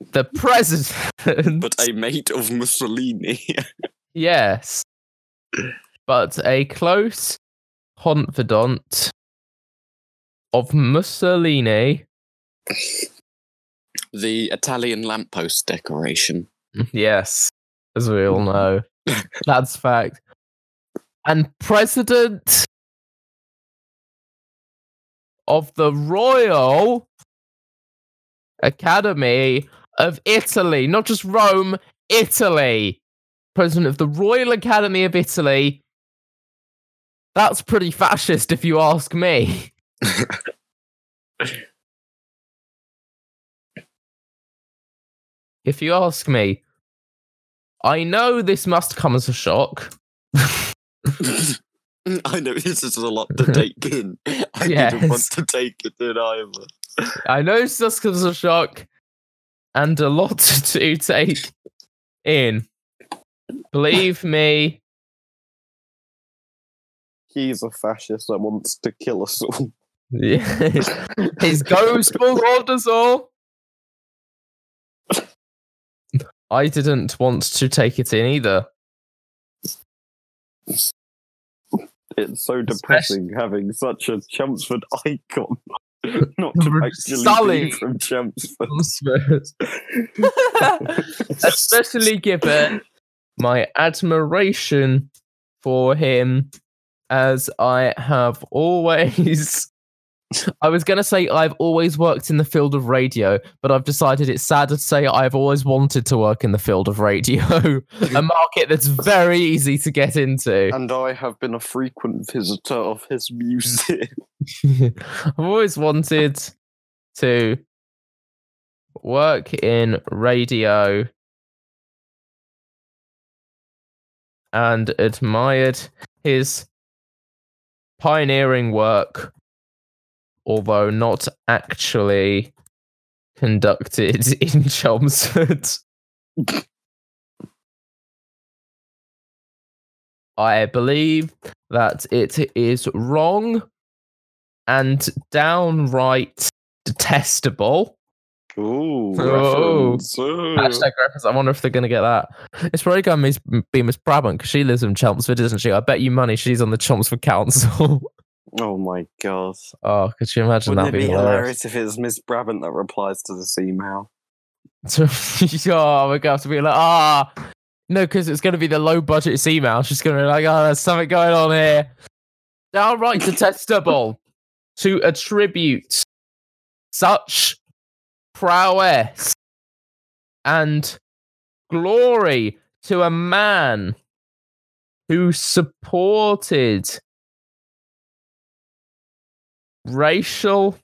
the president. but a mate of Mussolini. yes. But a close confidant of Mussolini. the Italian lamppost decoration. Yes, as we all know. That's fact. And president of the Royal Academy of Italy, not just Rome, Italy. President of the Royal Academy of Italy. That's pretty fascist, if you ask me. if you ask me, I know this must come as a shock. I know this is a lot to take in. I didn't want to take it in either. I know this just as a shock and a lot to take in. Believe me, He's a fascist that wants to kill us all. yes, his ghost will haunt us all. I didn't want to take it in either. It's so depressing having such a Chelmsford icon. Not to actually Sully. be from Chelmsford. Especially given my admiration for him, as I have always. I was going to say I've always worked in the field of radio, but I've decided it's sad to say I've always wanted to work in the field of radio, a market that's very easy to get into. And I have been a frequent visitor of his music. I've always wanted to work in radio and admired his pioneering work, although not actually conducted in Chelmsford. I believe that it is wrong and downright detestable. Ooh, Oh. reference. Hashtag reference. I wonder if they're going to get that. It's probably going to be Miss Brabant because she lives in Chelmsford, isn't she? I bet you money she's on the Chelmsford Council. Oh my god. oh, could you imagine Wouldn't that it be hilarious? hilarious if it's Miss Brabant that replies to this email? oh, we're going to have to be like, ah. No, because it's going to be the low budget email. She's going to be like, oh, there's something going on here. Downright detestable to attribute such prowess and glory to a man who supported racial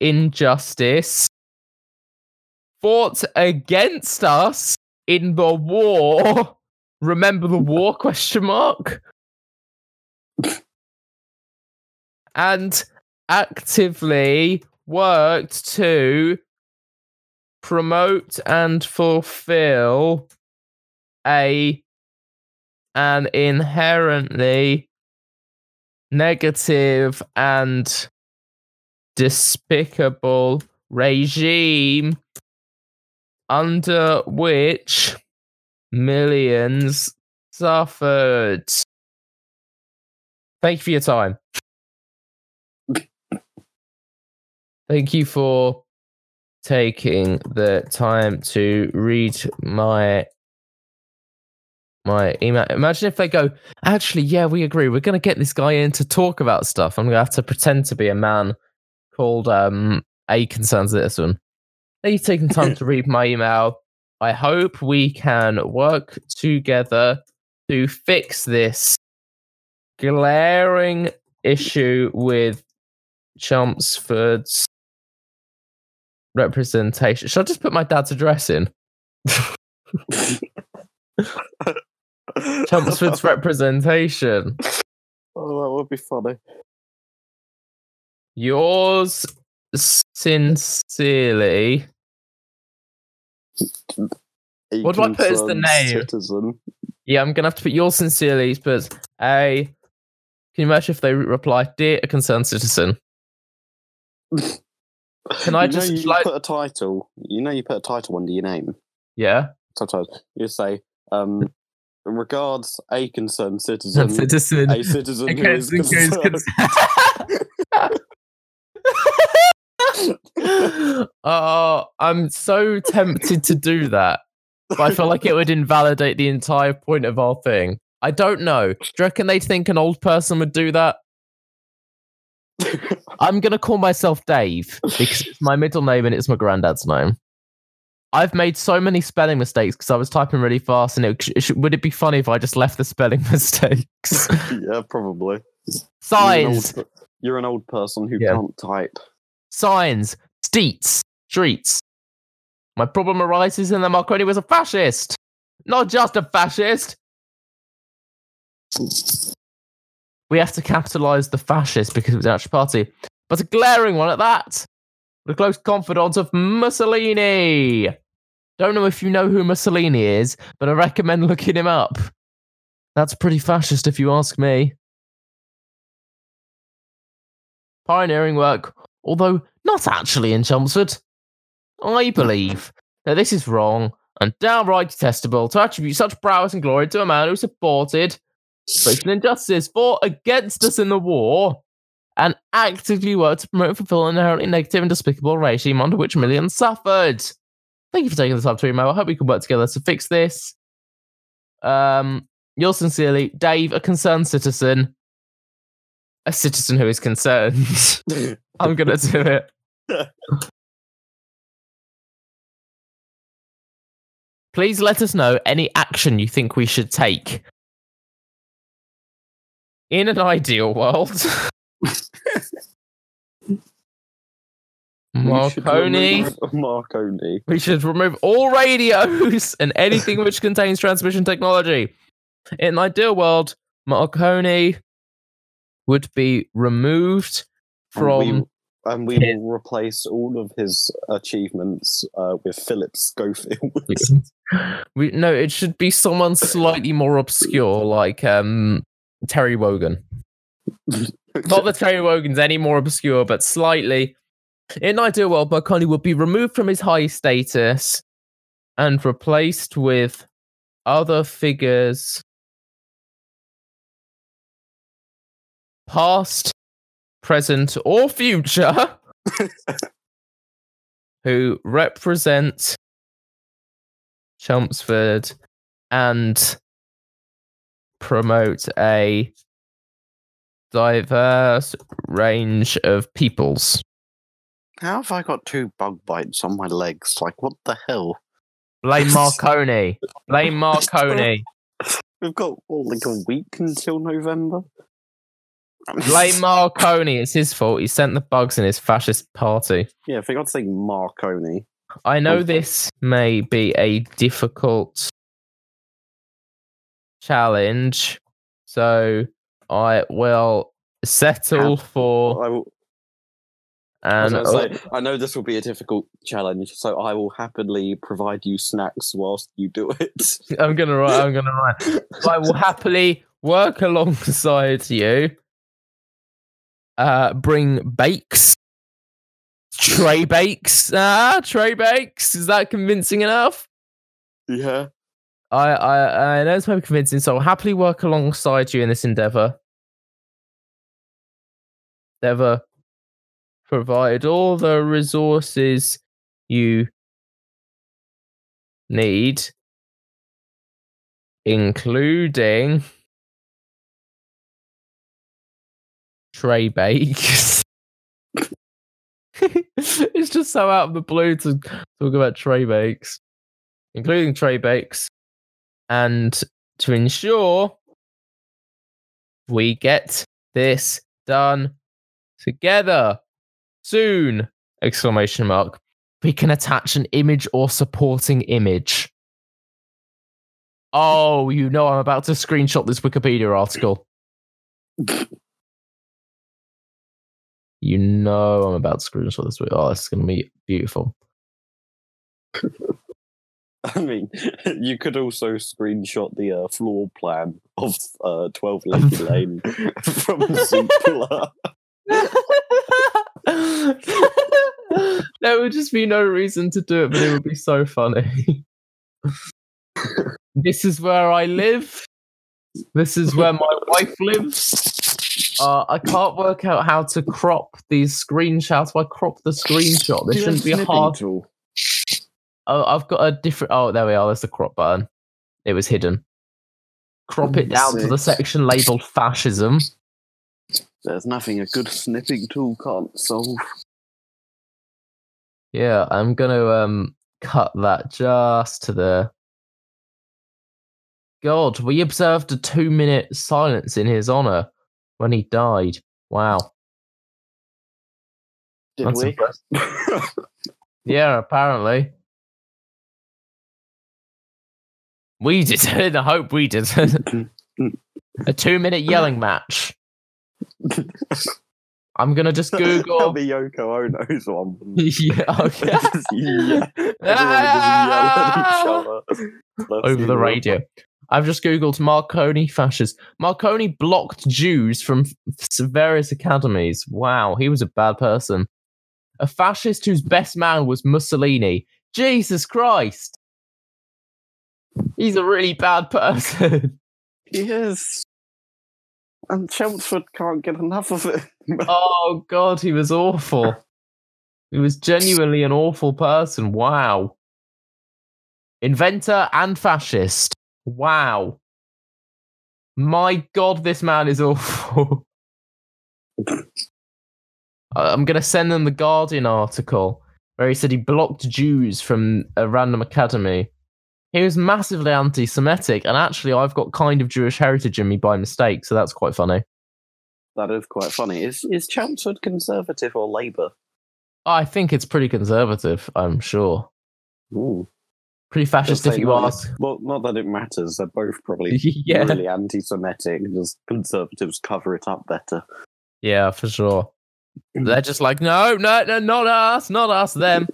injustice, fought against us in the war. Remember the war? Question mark. and actively worked to promote and fulfill a an inherently negative and despicable regime under which millions suffered. Thank you for your time. Thank you for taking the time to read my my email. Imagine if they go, actually, yeah, we agree. We're going to get this guy in to talk about stuff. I'm going to have to pretend to be a man called um, a concerned citizen. Thank you taking time to read my email. I hope we can work together to fix this glaring issue with Chelmsford's representation. Should I just put my dad's address in? Chelmsford's representation. Oh, that would be funny. Yours sincerely. A What do I put as the name? Citizen. Yeah, I'm gonna have to put yours sincerely, but a. Can you imagine if they reply, "Dear a concerned citizen"? Can I you just, know you like- put a title? You know you put a title under your name. Yeah, Sometimes you say, um, "Regards a concerned citizen." citizen. a citizen A who is concerned- who is concerned. concerned. Oh, I'm so tempted to do that, but I feel like it would invalidate the entire point of our thing. I don't know. Do you reckon they'd think an old person would do that? I'm gonna call myself Dave because it's my middle name and it's my granddad's name. I've made so many spelling mistakes because I was typing really fast, and it, it would it be funny if I just left the spelling mistakes? yeah, probably. You're an, Signs, old, you're an old person who Yeah. can't type. signs, streets, streets. My problem arises in that Marconi was a fascist, not just a fascist. We have to capitalize the fascist because it was an actual party, but a glaring one at that. The close confidant of Mussolini. Don't know if you know who Mussolini is, but I recommend looking him up. That's pretty fascist if you ask me. Pioneering work, although not actually in Chelmsford. I believe that this is wrong and downright detestable to attribute such prowess and glory to a man who supported social injustice, fought against us in the war, and actively worked to promote and fulfill an inherently negative and despicable regime under which millions suffered. Thank you for taking the time to email. I hope we can work together to fix this. Um, yours sincerely, Dave, a concerned citizen. A citizen who is concerned. I'm gonna do it. Please let us know any action you think we should take. In an ideal world, Marconi, Marconi. we should remove all radios and anything which contains transmission technology. In an ideal world, Marconi would be removed And from. we, and we will replace all of his achievements uh, with Philip Schofield. we, no, it should be someone slightly more obscure, like um, Terry Wogan. Not that Terry Wogan's any more obscure, but slightly. In an ideal world, Marconi would be removed from his high status and replaced with other figures, past, present, or future, who represent Chelmsford and promote a diverse range of peoples. How have I got two bug bites on my legs? Like, what the hell? Blame Marconi. Blame Marconi. We've got what, like a week until November. Blame Marconi. It's his fault. He sent the bugs in his fascist party. yeah, I forgot to say Marconi. I know Oh. this may be a difficult challenge, so I will settle for I, will, I, was an. gonna say, I know this will be a difficult challenge, so I will happily provide you snacks whilst you do it. I'm gonna write. I'm gonna write. I will happily work alongside you. Uh, bring bakes, tray bakes. Ah, tray bakes. Is that convincing enough? yeah. I, I, I know it's maybe convincing, so I'll happily work alongside you in this endeavor. Endeavor. Provide all the resources you need, including tray bakes. it's just so out of the blue to talk about tray bakes, including tray bakes, and to ensure we get this done together soon! Exclamation mark. We can attach an image or supporting image. Oh, you know I'm about to screenshot this Wikipedia article. You know I'm about to screenshot this. Oh, this is going to be beautiful. I mean, you could also screenshot the uh, floor plan of uh, 12 Lakey Lane from Zoopla. there would just be no reason to do it, but it would be so funny. this is where I live. This is where my wife lives. Uh, I can't work out how to crop these screenshots. Why crop the screenshot? This shouldn't be hard. Tool. Oh, I've got a different. Oh, there we are. There's the crop button. It was hidden. Crop it down to the section labeled fascism. There's nothing a good snipping tool can't solve. Yeah, I'm gonna um cut that just to the. God, we observed a two minute silence in his honor when he died. Wow. Did That's we? Yeah, apparently. We did. I hope we did. a two minute yelling match. I'm gonna just Google. be Yoko Ono's one. yeah, okay. Yeah. Everyone just yell at each other. That's Over the radio. I've just googled Marconi fascist. Marconi blocked Jews from f- various academies. Wow, he was a bad person. A fascist whose best man was Mussolini. Jesus Christ. He's a really bad person. He is. And Chelmsford can't get enough of it. oh god, he was awful. He was genuinely an awful person. Wow. Inventor and fascist. Wow. My god, this man is awful. I- I'm going to send them the Guardian article where he said he blocked Jews from a random academy. He was massively anti Semitic, and actually, I've got kind of Jewish heritage in me by mistake, so that's quite funny. that is quite funny. Is is Chelmsford Conservative or Labour? I think it's pretty conservative, I'm sure. Ooh. Pretty fascist, if you not- ask. Well, not that it matters. They're both probably yeah, really anti-Semitic. Just conservatives cover it up better. yeah, for sure. They're just like, no, no, no, not us, not us, them.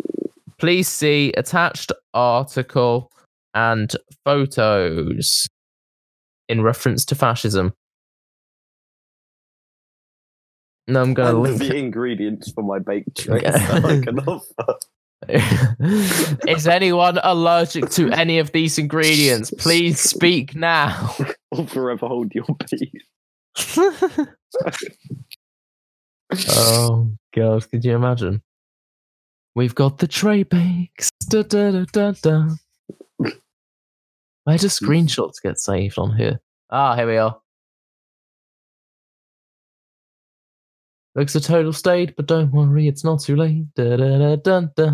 Please see attached article and photos in reference to fascism. No, I'm going to And link. the ingredients for my baked treats Okay. that I can offer. Is anyone allergic to any of these ingredients? Please speak now. Or forever hold your peace. oh god, could you imagine? We've got the tray bakes. Da, da, da, da, da. Where do screenshots get saved on here? Ah, here we are. Looks a total state, but don't worry, it's not too late. Da, da, da, da, da.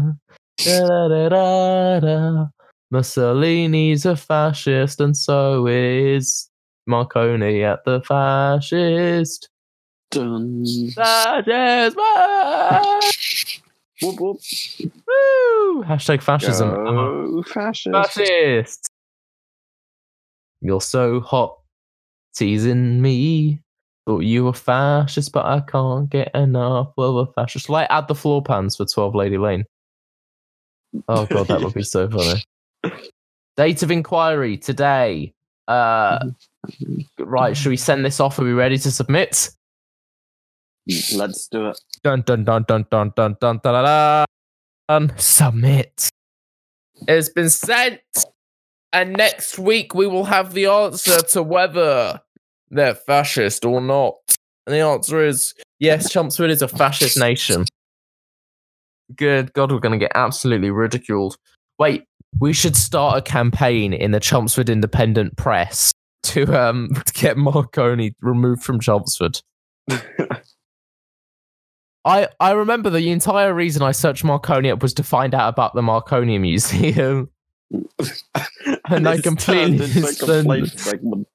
Da, da, da, da, da. Mussolini's a fascist, and so is Marconi at the fascist. Dun. Fascist! Whoop, whoop. Woo! Hashtag fascism. Go fascist. Fascist. You're so hot, teasing me. Thought you were fascist, but I can't get enough of a fascist. Like, add the floor pans for 12 Lady Lane. Oh, God, that would be so funny. Date of inquiry today. Uh, right, should we send this off? Are we ready to submit? Let's do it. Dun dun dun dun dun dun dun dun dun. dun. Submit. It's been sent, and next week we will have the answer to whether they're fascist or not. And the answer is yes. Chelmsford is a fascist nation. Good God, we're going to get absolutely ridiculed. Wait, we should start a campaign in the Chelmsford Independent Press to um to get Marconi removed from Chelmsford. I, I remember the entire reason I searched Marconi up was to find out about the Marconi Museum. And I completely turned into a missed complaint them. segment.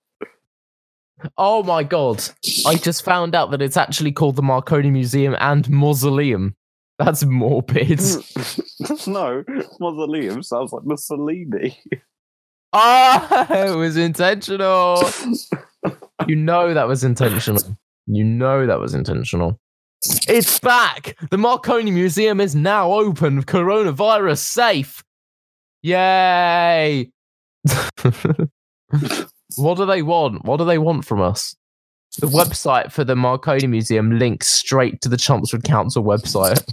Oh my god. I just found out that it's actually called the Marconi Museum and Mausoleum. That's morbid. no, mausoleum sounds like Mussolini. Ah, it was intentional. You know that was intentional. You know that was intentional. It's back. The Marconi Museum is now open, coronavirus safe. Yay! what do they want? What do they want from us? The website for the Marconi Museum links straight to the Chelmsford Council website.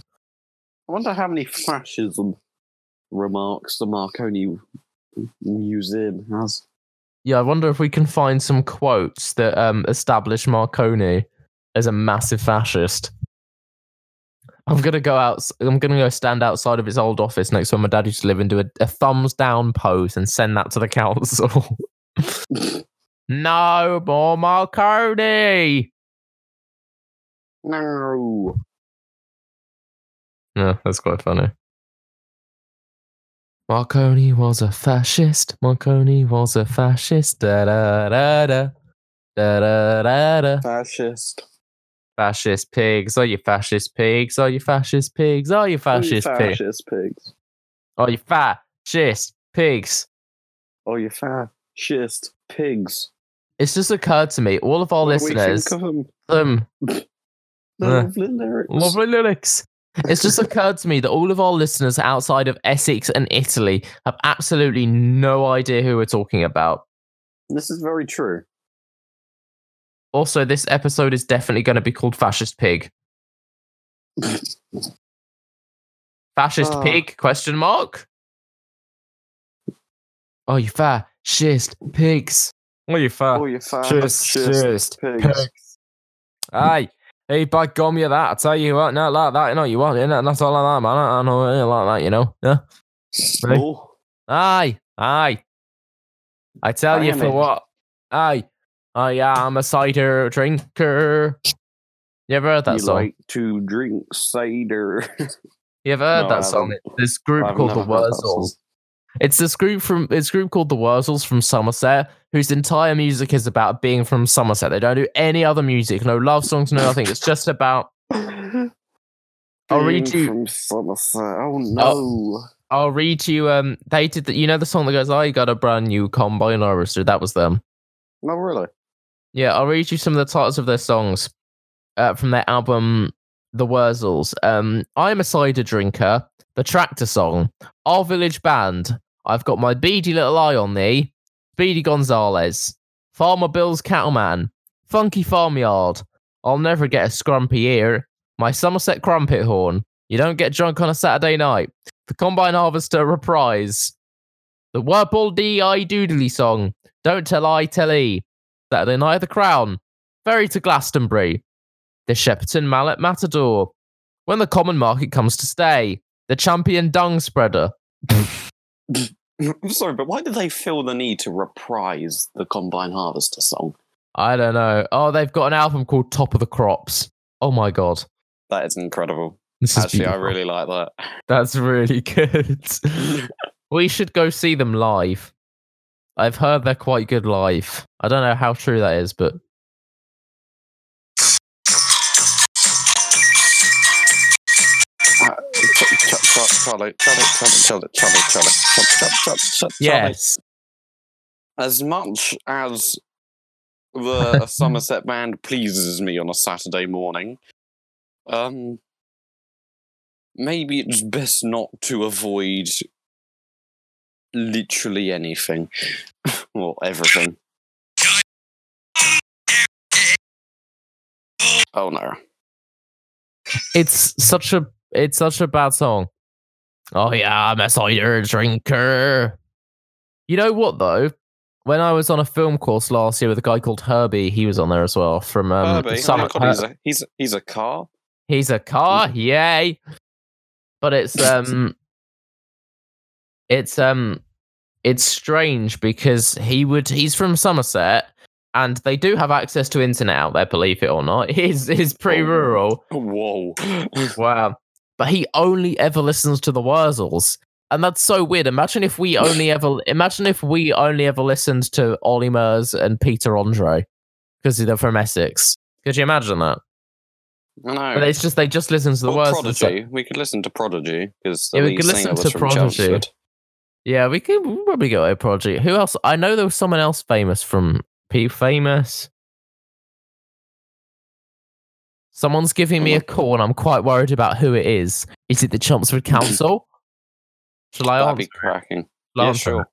I wonder how many fascism remarks the Marconi Museum has. Yeah, I wonder if we can find some quotes that um, establish Marconi. as a massive fascist. I'm gonna go out. I'm gonna go stand outside of his old office next to where my dad used to live and do a, a thumbs down pose and send that to the council. no more Marconi. No. Yeah, that's quite funny. Marconi was a fascist. Marconi was a fascist. Da da da da. Da da da da. Fascist. Fascist pigs. Are you fascist pigs? Are you fascist pigs? Are you fascist pigs? fascist pigs. Are you fascist pigs? Oh, you fascist pigs. It's just occurred to me, all of our What listeners, think of 'em? um, Lovely lyrics. lovely lyrics. It's just occurred to me that all of our listeners outside of Essex and Italy have absolutely no idea who we're talking about. This is very true. Also, this episode is definitely going to be called Fascist Pig. Fascist Oh. pig? Question mark. Oh, you fascist pigs. Oh, you Oh, you fascist fascist pigs. Aye. Hey, by gum you that. I tell you what, not like that, you know, you want it, not all I like that, man. I know it like that, you know. Yeah. Right. Oh, Aye, aye. I tell I you for a- what. Aye. I am a cider drinker. You ever heard that you song? like to drink cider. you ever heard No, that song? This group called the that Wurzels. It's this group from it's group called the Wurzels from Somerset, whose entire music is about being from Somerset. They don't do any other music, no love songs, no nothing. It's just about I'll read Being you- from Somerset. Oh no. I'll read you um they did the, you know the song that goes, I got a brand new combine harvester. That was them. No, really. Yeah, I'll read you some of the titles of their songs uh, from their album The Wurzels. Um, I'm a cider drinker, the tractor song, Our Village Band, I've got my beady little eye on thee, Speedy Gonzales, Farmer Bill's Cattleman, Funky Farmyard, I'll never get a scrumpy ear, my Somerset Crumpet Horn, You don't get drunk on a Saturday night, the Combine Harvester reprise, the Wurple D I Doodly song, Don't Tell I Tell E, Saturday Night at the Crown, Ferry to Glastonbury, the Shepton Mallet Matador, When the Common Market Comes to Stay, the Champion Dung Spreader. I'm sorry, but why do they feel the need to reprise the Combine Harvester song? I don't know. Oh, they've got an album called Top of the Crops. Oh my god. That is incredible. This is Actually, I really like that. That's really good. we should go see them live. I've heard they're quite good live. I don't know how true that is, but Ch- ch- ch- Charlie, Charlie, Charlie, Charlie, Charlie, Charlie, Charlie, Charlie, Charlie, Charlie. yes. As much as the Somerset band pleases me on a Saturday morning, um, maybe it's best not to avoid literally anything or everything. Oh no. It's such a it's such a bad song. Oh yeah, I'm a cider drinker. You know what though? When I was on a film course last year with a guy called Herbie, he was on there as well. From um, Herbie, oh he's, a, he's, he's a car. He's a car, yay! But it's um, it's um, it's strange because he would he's from Somerset, and they do have access to internet out there, believe it or not. He's he's pretty Oh. rural. Whoa. Wow, but he only ever listens to the Wurzels, and that's so weird. Imagine if we only ever imagine if we only ever listened to Ollie Murs and Peter Andre because they're from Essex. Could you imagine that? No. But it's just they just listen to the Wurzels. so- Prodigy. We could listen to Prodigy because Yeah, we could listen to Prodigy. Chelmsford. Yeah, we could we'll probably go a Project. Who else? I know there was someone else famous from P famous. Someone's giving me a call, and I'm quite worried about who it is. Is it the Chelmsford Council? Shall I That'd answer? be cracking. Shall Yeah, sure. it?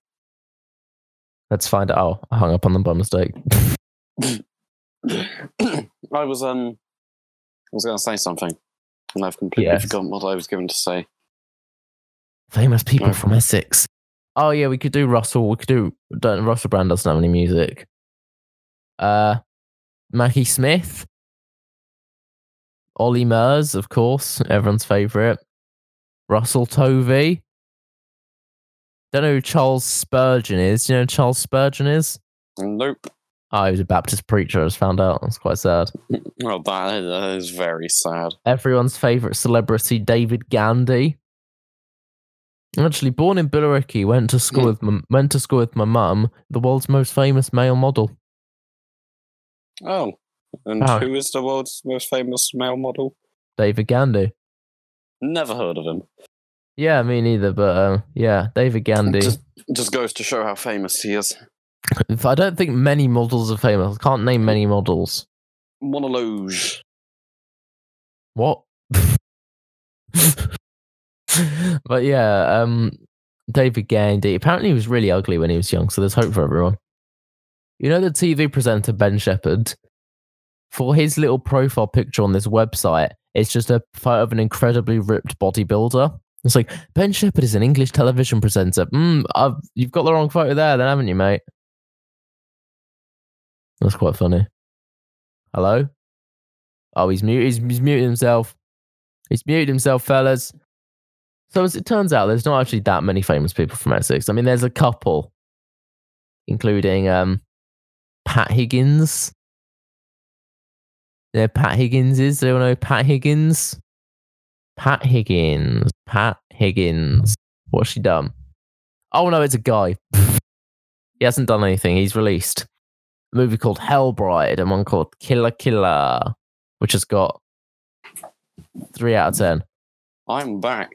Let's find out. Oh, I hung up on them by mistake. I was um, I was going to say something, and I've completely Yes. forgotten what I was going to say. famous people No. from Essex. Oh yeah, we could do Russell. We could do. Don't, Russell Brand doesn't have any music. Uh, Maggie Smith. Ollie Murs, of course, everyone's favourite. Russell Tovey. Don't know who Charles Spurgeon is. Do you know who Charles Spurgeon is? Nope. Oh, he was a Baptist preacher, I just found out. That's quite sad. Well, that that is very sad. Everyone's favourite celebrity, David Gandy. Actually, born in Billericay, went to school with my, went to school with my mum, the world's most famous male model. Oh, and Oh. who is the world's most famous male model? David Gandy. Never heard of him. Yeah, me neither, but uh, yeah, David Gandy. Just, just goes to show how famous he is. If I don't think many models are famous. I can't name many models. Monologe. What? but yeah, um, David Gandy. Apparently, he was really ugly when he was young, so there's hope for everyone. You know the TV presenter Ben Shephard. For his little profile picture on this website, it's just a photo of an incredibly ripped bodybuilder. It's like Ben Shephard is an English television presenter. Mm, I've, you've got the wrong photo there, then haven't you, mate? That's quite funny. Hello. Oh, he's muted. He's, he's muted himself. He's muted himself, fellas. So as it turns out, there's not actually that many famous people from Essex. I mean, there's a couple, including um, Pat Higgins. Yeah, Pat Higgins is. Do you know Pat Higgins? Pat Higgins. Pat Higgins. What's she done? Oh no, it's a guy. he hasn't done anything. He's released a movie called Hellbride and one called Killer Killer, which has got three out of ten. I'm back.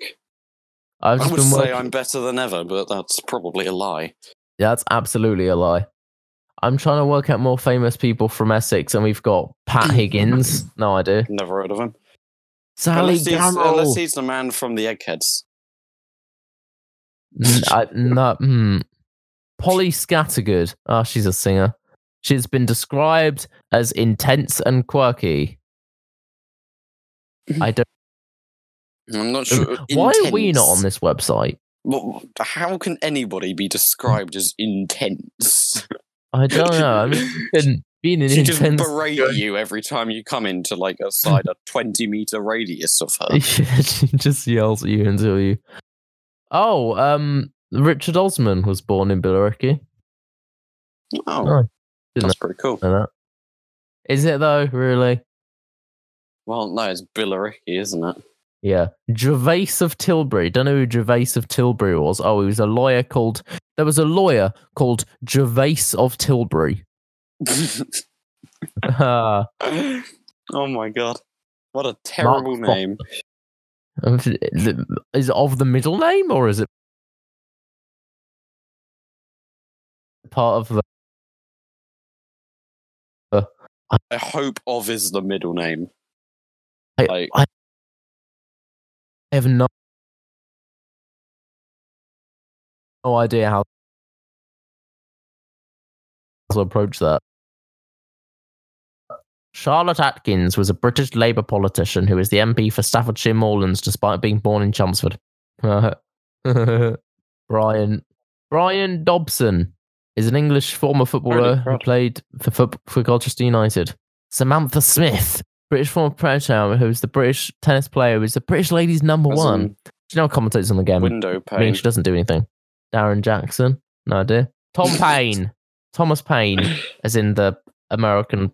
I've I would been say working. I'm better than ever, but that's probably a lie. Yeah, that's absolutely a lie. I'm trying to work out more famous people from Essex, and we've got Pat Higgins. No idea. Never heard of him. Sally Unless he's, unless he's the man from the Eggheads. N- I- no, hmm. Polly Scattergood. Oh, she's a singer. She's been described as intense and quirky. I don't. I'm not sure. Why are we not on this website? Well, how can anybody be described as intense? I don't know. I mean, being an she just intense. berate you every time you come into like a side a 20 meter radius of her. Yeah, she just yells at you until you. Oh, um, Richard Osman was born in Billericay. Oh, Oh, that's pretty cool. that. Is it though? Really? Well, no, it's Billericay, isn't it? Yeah. Gervase of Tilbury. Don't know who Gervase of Tilbury was. Oh, he was a lawyer called. There was a lawyer called Gervase of Tilbury. Ah, oh my god. What a terrible Fox. name. is it of the middle name or is it part of the? I hope of is the middle name. I, Like- I have no, no idea how to approach that. Charlotte Atkins was a British Labour politician who is the MP for Staffordshire Moorlands despite being born in Chelmsford. Brian Brian Dobson is an English former footballer who played for, for Colchester United. Samantha Smith, British former player um, who's the British tennis player who's the British ladies number one. in Do you know commentates on the game? Window I mean, she doesn't do anything. Darren Jackson, no idea. Tom Payne, Thomas Payne, as in the American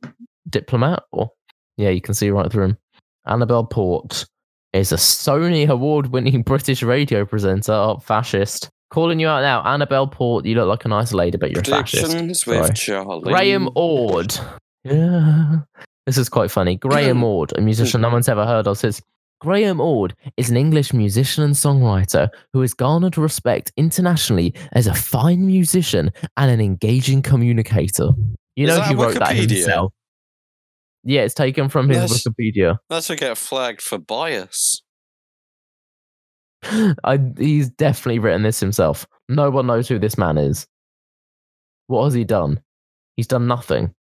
diplomat. Or yeah, you can see right through him. Annabel Port is a Sony award-winning British radio presenter. Oh, fascist. Calling you out now, Annabel Port. You look like a nice lady, but you're a fascist. Predictions Sorry. with Charlie. Graham Ord. Yeah. This is quite funny. Graham Ord, a musician no one's ever heard of, says Graham Ord is an English musician and songwriter who has garnered respect internationally as a fine musician and an engaging communicator. You Is know he wrote that Wikipedia? himself. Yeah, it's taken from his Wikipedia. That's- Wikipedia. That should get flagged for bias. I, he's definitely written this himself. No one knows who this man is. What has he done? He's done nothing.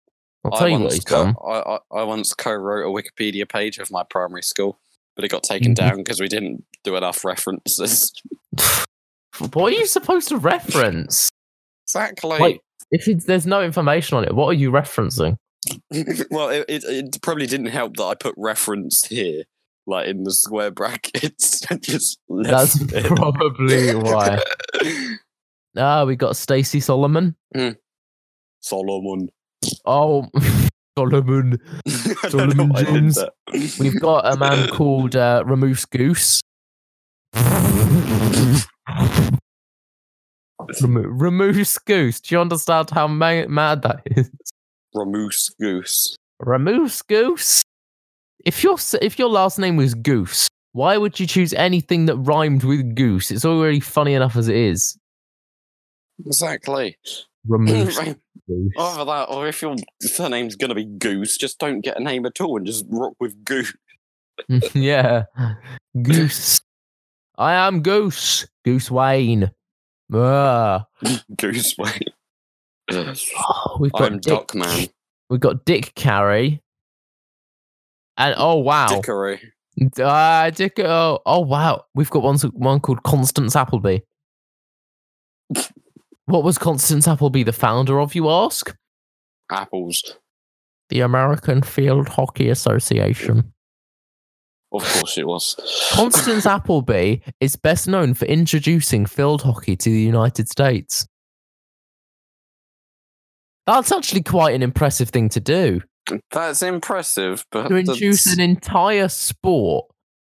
I'll I you what once he's co- done. I, I, I once co-wrote a Wikipedia page of my primary school, but it got taken Mhm. down because we didn't do enough references. What are you supposed to reference? exactly. Wait, if it's, there's no information on it, what are you referencing? well, it, it it probably didn't help that I put reference here, like in the square brackets. just That's it. probably why. Ah, we got Stacey Solomon. Solomon. Oh, Solomon. I don't know Solomon Jones. We've got a man called uh, Ramoose Goose. Ramo- Ramoose Goose. Do you understand how ma- mad that is? Ramoose Goose. Ramoose Goose. If your if your last name was Goose, why would you choose anything that rhymed with goose? It's already funny enough as it is. Exactly. Ramoose Either Goose. that, or if your surname's gonna be Goose, just don't get a name at all and just rock with Goose. yeah, Goose. I am Goose. Goose Wayne. Ah. Goose way. Oh, we've got I'm Dick, Duckman. We've got Dick Carey. And oh wow, Dickory. Uh, Dick. Oh, oh wow, we've got one one called Constance Appleby. What was Constance Appleby the founder of? You ask. Apples. The American Field Hockey Association. Of course it was. Constance Appleby is best known for introducing field hockey to the United States. That's actually quite an impressive thing to do. That's impressive, but To introduce that's- an entire sport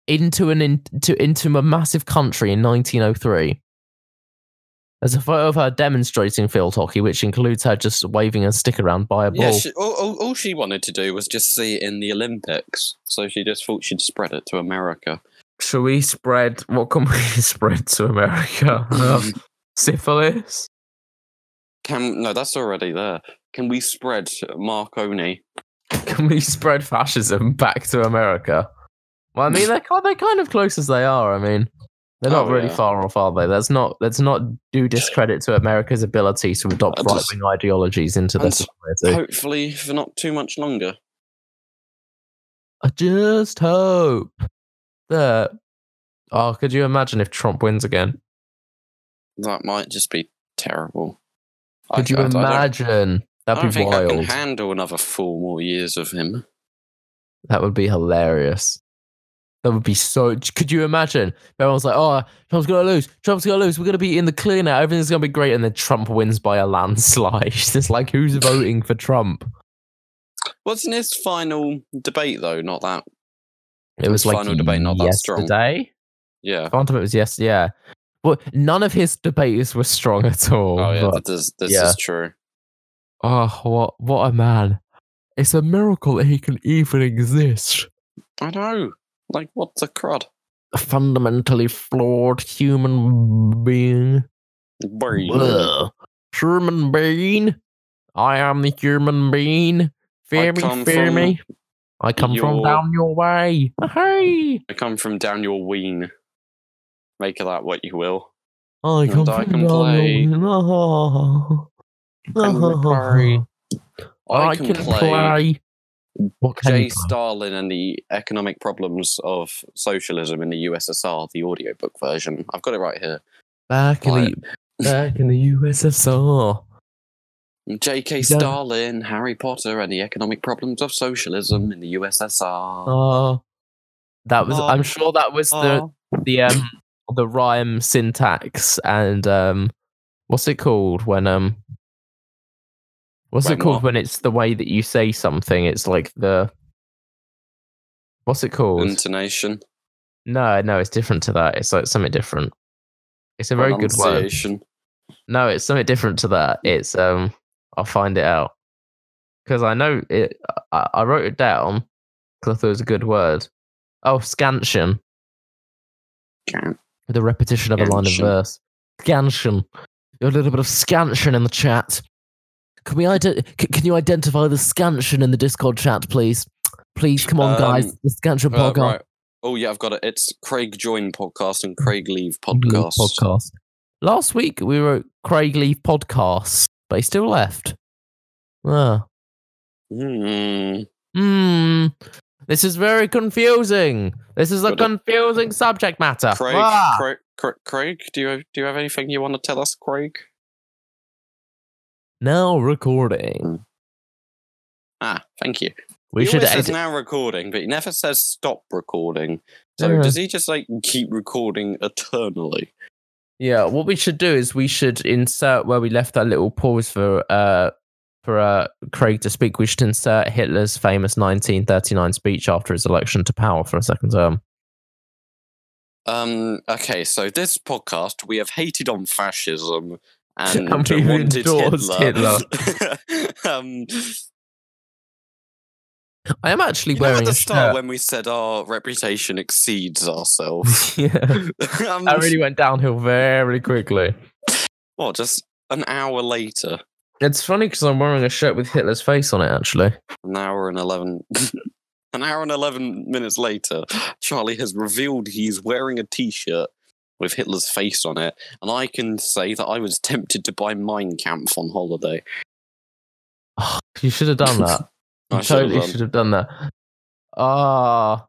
into an in, to, into a massive country in 1903. There's a photo of her demonstrating field hockey, which includes her just waving a stick around by a ball. yeah, she, all, all, all she wanted to do was just see it in the Olympics, so she just thought she'd spread it to America. Shall we spread? What can we spread to America? Um, syphilis. Can no, that's already there. Can we spread Marconi? Can we spread fascism back to America? Well, I mean, they're they're kind of close as they are. I mean, they're not Oh, really yeah. far off, are they? Let's not let's not do discredit to America's ability to adopt right wing ideologies into their society. Hopefully, for not too much longer. I just hope that. Oh, could you imagine if Trump wins again? That might just be terrible. Could I- you I- imagine? I That'd don't be think I can handle another four more years of him. That would be hilarious. That would be so. Could you imagine? Everyone's like, "Oh, Trump's gonna lose. Trump's gonna lose. We're gonna be in the clear now. Everything's gonna be great." And then Trump wins by a landslide. it's like, who's voting for Trump? Wasn't his final debate though? Not that. It was His like final debate not that strong. yesterday. Yeah. Quantum, it was yes, yeah. Well, none of his debates were strong at all. Oh yeah. but- is, this yeah. is true. oh, what what a man! It's a miracle that he can even exist. I know. Like what the crud? A fundamentally flawed human being. Brain. Ugh. Human being. I am the human being. Fear me, fear me. I come from down your way. Hey, I come from down your ween. Make of that what you will. I And come I from can down play. your way. And play. I, can play, play. Jay? Stalin and the Economic Problems of Socialism in the USSR, the audiobook version. I've got it right here. Back in Right. the back in the USSR. J.K. Stalin, Harry Potter, and the Economic Problems of Socialism in the USSR. Oh, that was. I'm Oh. sure that was the Oh. the um the rhyme syntax and um what's it called when um what's it called what? when it's the way that you say something it's like the what's it called Intonation. no no it's different to that it's like something different it's a very good word no it's something different to that it's um i'll find it out because i know it I, I wrote it down because i thought it was a good word oh scansion Can't. the repetition of a line of Scansion. verse. Scansion. A little bit of scansion in the chat. Can we ide- c- Can you identify the scansion in the Discord chat, please? Please, come on, guys. Um, The scansion Uh, podcast. right. Oh yeah, I've got it. It's Craig Join podcast and Craig Leave podcast. podcast. Last week we wrote Craig Leave podcast, but he still left. Ah. Hmm. Hmm. This is very confusing. This is a Got it. confusing subject matter. Craig, Ah. Craig, Craig, Craig, do you have, do you have anything you want to tell us, Craig? Now recording. Ah, thank you. We he should always says edit. now recording, but he never says stop recording. So Yeah. does he just like keep recording eternally? Yeah, what we should do is we should insert where we left that little pause for uh for uh Craig to speak. We should insert Hitler's famous 1939 speech after his election to power for a second term. Um. Okay, so this podcast we have hated on fascism and, wanted endorsed Hitler. um, I am actually you know at wearing the start shirt. when we said our reputation exceeds ourselves. yeah, um, that really went downhill very quickly. what? Just an hour later, It's funny because I'm wearing a shirt with Hitler's face on it. Actually, an hour and eleven. An hour and 11 minutes later, Charlie has revealed he's wearing a t shirt with Hitler's face on it, and I can say that I was tempted to buy Mein Kampf on holiday. oh, you should have done that. I You totally should have done that. Ah.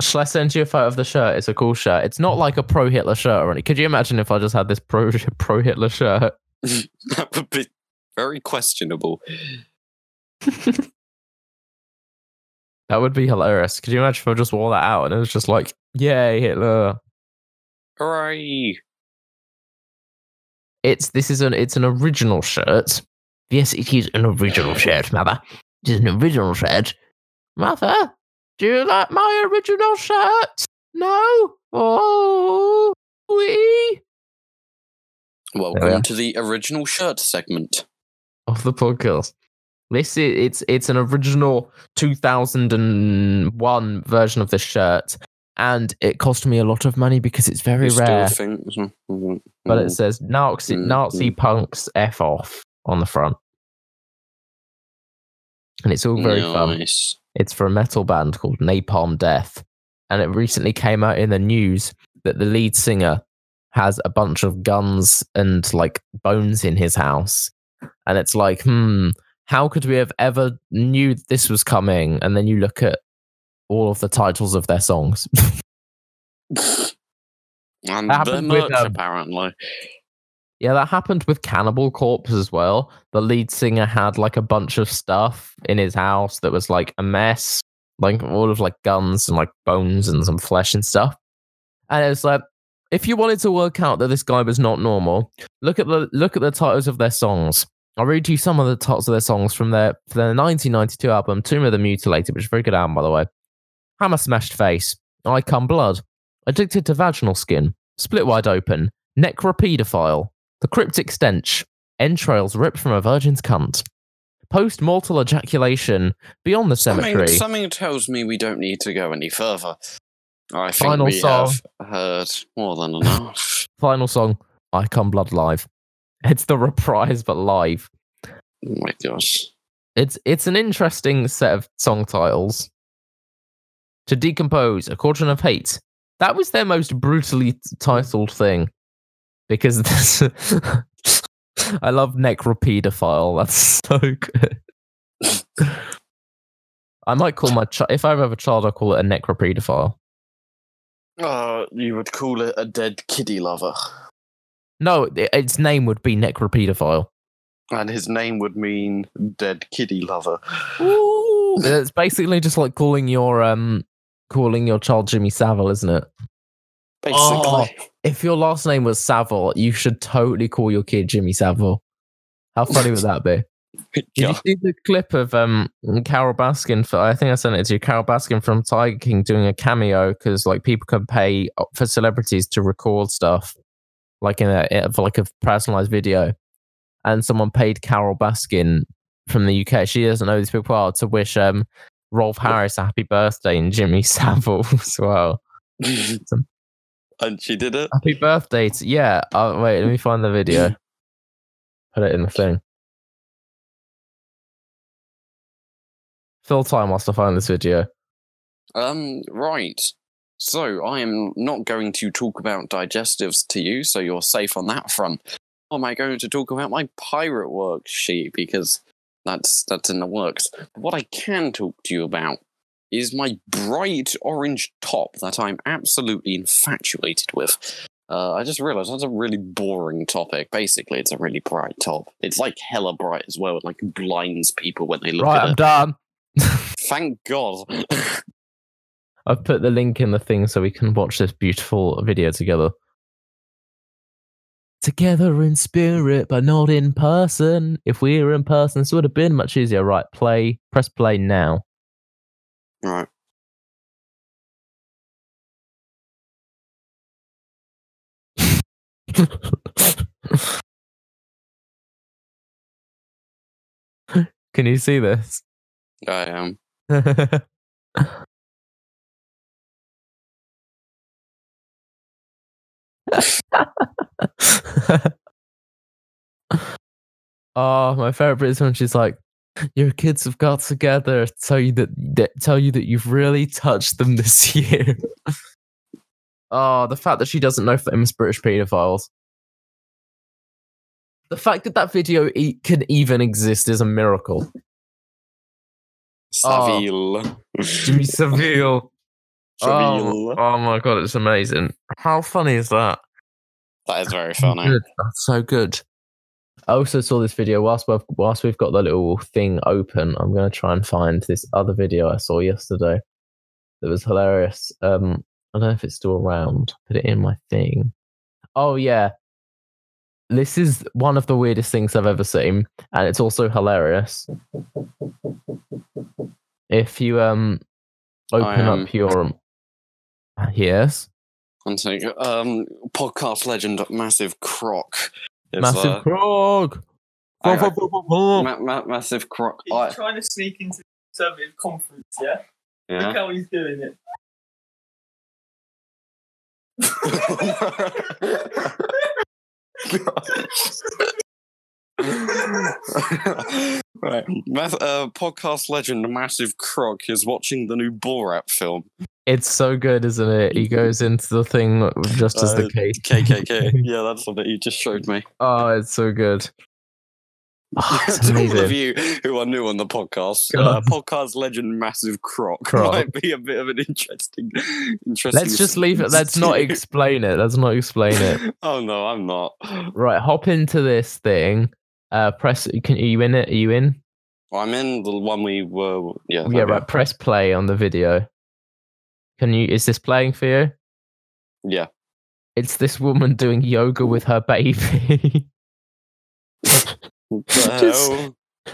Shall I send you a photo of the shirt? It's a cool shirt. It's not like a pro Hitler shirt or anything. Could you imagine if I just had this pro pro Hitler shirt? that would be very questionable. That would be hilarious. Could you imagine if I just wore that out and it was just like, yay, Hitler. Hooray! It's this is an it's an original shirt. Yes, it is an original shirt, mother. It is an original shirt. Mother, do you like my original shirt? No? Oh we Welcome to the original shirt segment. of the podcast. This is it's it's an original 2001 version of this shirt, and it cost me a lot of money because it's very You rare. think- mm, But it says Nazi Mm, Nazi mm. punks f off on the front, and it's all very fun. It's for a metal band called Napalm Death, and it recently came out in the news that the lead singer has a bunch of guns and like bones in his house, and it's like, hmm, how could we have ever knew this was coming? And then you look at all of the titles of their songs. and That their merch, um, apparently. Yeah, that happened with Cannibal Corpse as well. The lead singer had like a bunch of stuff in his house that was like a mess, like all of like guns and like bones and some flesh and stuff. And it's like, if you wanted to work out that this guy was not normal, look at the look at the titles of their songs. I'll read you some of the titles of their songs from their from their 1992 album, Tomb of the Mutilated, which is a very good album by the way. Hammer Smashed Face, I Cum Blood, Addicted to Vaginal Skin, Split Wide Open, Necropedophile, the cryptic stench, entrails ripped from a virgin's cunt, post mortal ejaculation, beyond the Something, cemetery. something tells me we don't need to go any further. I think Final we song. have heard more than enough. Final song, I Cum Blood Live. It's the reprise, but live. oh my gosh. It's it's an interesting set of song titles. To decompose, a quadrant of hate. That was their most brutally titled thing, because this, I love necropedophile. That's so good. I might call my child if I have a child, I'll call it a necropedophile. Uh, you would call it a dead kiddie lover. No, i- its name would be necropedophile. And his name would mean dead kiddie lover. Ooh, it's basically just like calling your um calling your child Jimmy Savile, isn't it? Basically. Oh. If your last name was Savile, you should totally call your kid Jimmy Savile. How funny would that be? Did you see the clip of um Carole Baskin? For, I think I sent it to you. Carole Baskin from Tiger King doing a cameo because like people can pay uh, for celebrities to record stuff, like in a for like a personalized video, and someone paid Carole Baskin from the UK. She doesn't know these people are to wish um Rolf Harris a happy birthday and Jimmy Savile as well. and she did it. Happy birthday! To, yeah. Oh, wait, let me find the video. Put it in the thing. Fill time whilst I find this video. Um, right. So I am not going to talk about digestives to you, so you're safe on that front. Or am I going to talk about my pirate worksheet because that's that's in the works. What I can talk to you about is my bright orange top that I'm absolutely infatuated with. Uh, I just realized that's a really boring topic. Basically, it's a really bright top. It's like hella bright as well. It like blinds people when they look right, at I'm it. done. Thank God. I've put the link in the thing so we can watch this beautiful video together. Together in spirit, but not in person. If we were in person, this would have been much easier. Right, play. Press play now. right. Can you see this? I am. oh, my favorite bit is when she's like, "Your kids have got together. to Tell you that, that tell you that you've really touched them this year." oh, the fact that she doesn't know famous British paedophiles. The fact that that video e- can even exist is a miracle. Savile. Oh, Jimmy Savile. Oh, oh my god, it's amazing. How funny is that? That is very funny. Good. That's so good. I also saw this video whilst we've whilst we've got the little thing open. I'm gonna try and find this other video I saw yesterday that was hilarious. Um, I don't know if it's still around. Put it in my thing. Oh yeah, this is one of the weirdest things I've ever seen, and it's also hilarious. If you um open up your yes, One second. Um, podcast legend, Massive Croc. is, massive uh. I- frog. ma- ma- massive Croc. He's I, trying to sneak into the Conservative conference, yeah? Look yeah. how he's doing it. right. Math, uh, podcast legend Massive Croc is watching the new Borat film. It's so good, isn't it? He goes into the thing just as the Uh, case. KKK. yeah, that's what you just showed me. Oh, it's so good. Oh, to all of you who are new on the podcast, uh, podcast legend Massive Croc, Croc. might be a bit of an interesting, interesting. Let's just leave it. Let's not explain it. Let's not explain it. oh no, I'm not. Right, hop into this thing. Uh, press. Can are you in it? Are you in? I'm in the one we were. Yeah. Yeah, right. Press play on the video. Can you? Is this playing for you? Yeah. It's this woman doing yoga with her baby. Just-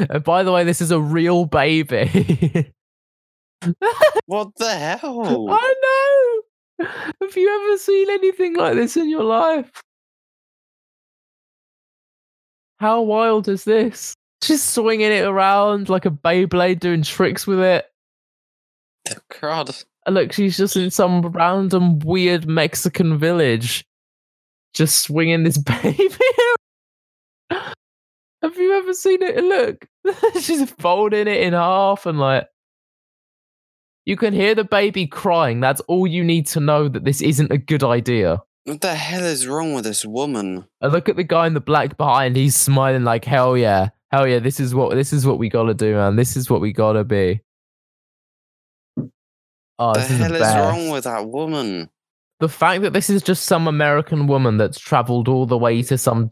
and by the way, this is a real baby. What the hell? I know. Have you ever seen anything like this in your life? How wild is this? She's swinging it around like a Beyblade, doing tricks with it. God. Look, she's just in some random weird Mexican village, just swinging this baby. Have you ever seen it? Look, she's folding it in half and like. You can hear the baby crying. That's all you need to know that this isn't a good idea. What the hell is wrong with this woman? And look at the guy in the black behind. He's smiling like hell yeah, hell yeah. This is what this is what we gotta do, man. This is what we gotta be. Oh, the hell the is wrong with that woman? the fact that this is just some American woman that's traveled all the way to some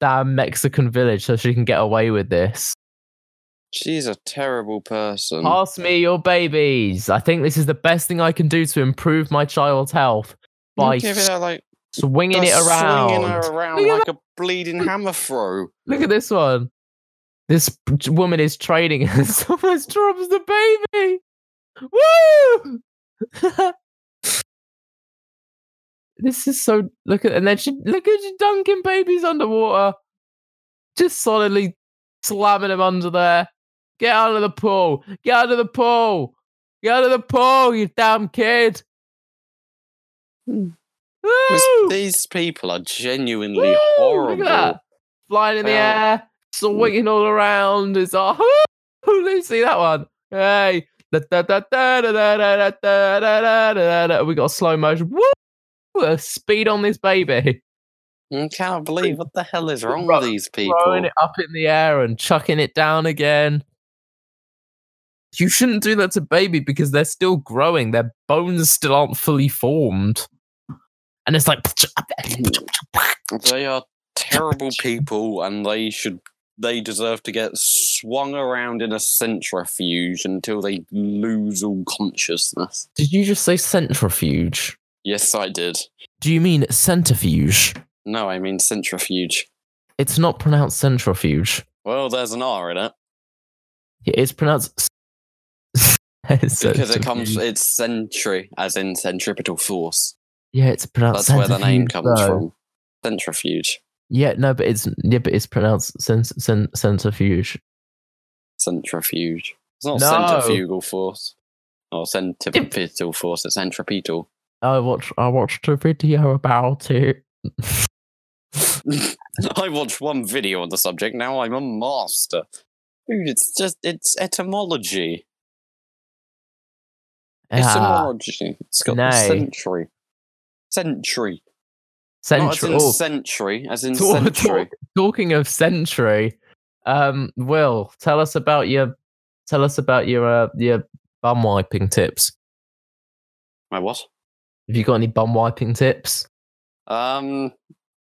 damn Mexican village so she can get away with this. She's a terrible person. Pass me your babies. I think this is the best thing I can do to improve my child's health by like swinging it around. swinging her around Look like a bleeding hammer throw. Look at this one. This woman is trading and someone drops the baby. Woo! this is so look at and then she look at you dunking babies underwater. Just solidly slamming them under there. Get out of the pool. Get out of the pool. Get out of the pool, you damn kid. Hmm. Woo! These people are genuinely Woo! horrible. Look at that. Flying in the Wow. air, swinging all around. It's all, let me see that one. Hey. We got slow motion. Woo! A speed on this baby. I can't believe what the hell is wrong with these people. Throwing it up in the air and chucking it down again. You shouldn't do that to baby because they're still growing. Their bones still aren't fully formed. And it's like they are terrible people and they should they deserve to get swung around in a centrifuge until they lose all consciousness. Did you just say centrifuge? Yes, I did. Do you mean centrifuge? No, I mean centrifuge. It's not pronounced centrifuge. Well, there's an R in it It's pronounced because it comes. It's centri, as in centripetal force. Yeah, it's pronounced. That's where the name comes though. from. Centrifuge, Yeah, no, but it's yeah, but it's pronounced cen- cen- centrifuge. centrifuge. It's not No. centrifugal force or centripetal force. It's centripetal. I watched I watched a video about it. I watched one video on the subject. Now I'm a master. Dude, it's just it's etymology. Ah, Etymology. It's got the century. century. Century. Not as in oh, century, as in talk- century. talk- talking of century, um, Will, tell us about your tell us about your uh, your bum wiping tips. My what? Have you got any bum wiping tips? Um,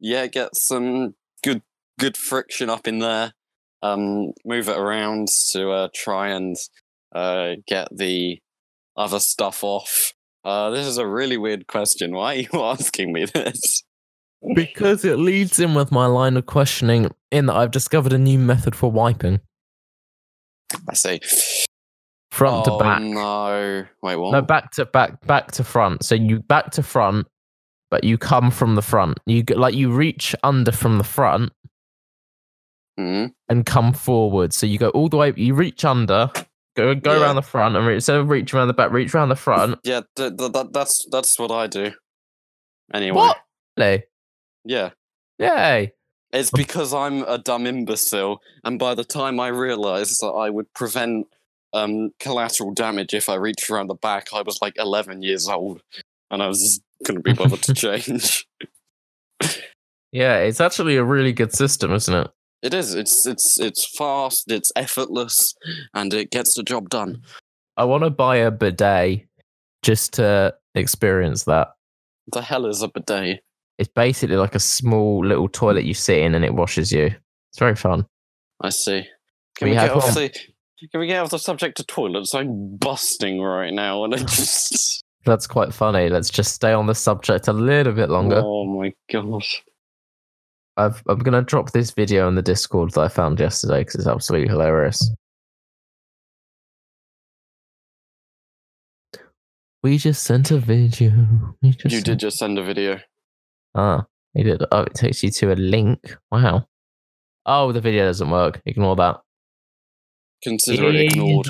yeah, get some good good friction up in there. Um, move it around to uh, try and uh, get the other stuff off. Uh, this is a really weird question. Why are you asking me this? Because it leads in with my line of questioning in that I've discovered a new method for wiping. I say Front oh, to back. No, wait, what? No, back to back, back to front. So you back to front, but you come from the front. You get like you reach under from the front Hmm? and come forward. So you go all the way. You reach under, go go Yeah. around the front, and reach, instead of reach around the back, reach around the front. Yeah, th- th- th- that's that's what I do. Anyway, What? Really? Yeah, Yay! it's because I'm a dumb imbecile, and by the time I realised that I would prevent um, collateral damage if I reached around the back, I was like 11 years old, and I was couldn't be bothered to change. Yeah, it's actually a really good system, isn't it? It is. It's it's it's fast. It's effortless, and it gets the job done. I want to buy a bidet just to experience that. The hell is a bidet? It's basically like a small little toilet you sit in and it washes you. It's very fun. I see. Can We we, get off one. the? Can we get off the subject of toilets? I'm busting right now, and I just. That's quite funny. Let's just stay on the subject a little bit longer. Oh my gosh. I've, I'm going to drop this video in the Discord that I found yesterday because it's absolutely hilarious. We just sent a video. We just You sent- did just send a video. Ah, he did. Oh, it takes you to a link. Wow. Oh, the video doesn't work. Ignore that. Consider it ignored.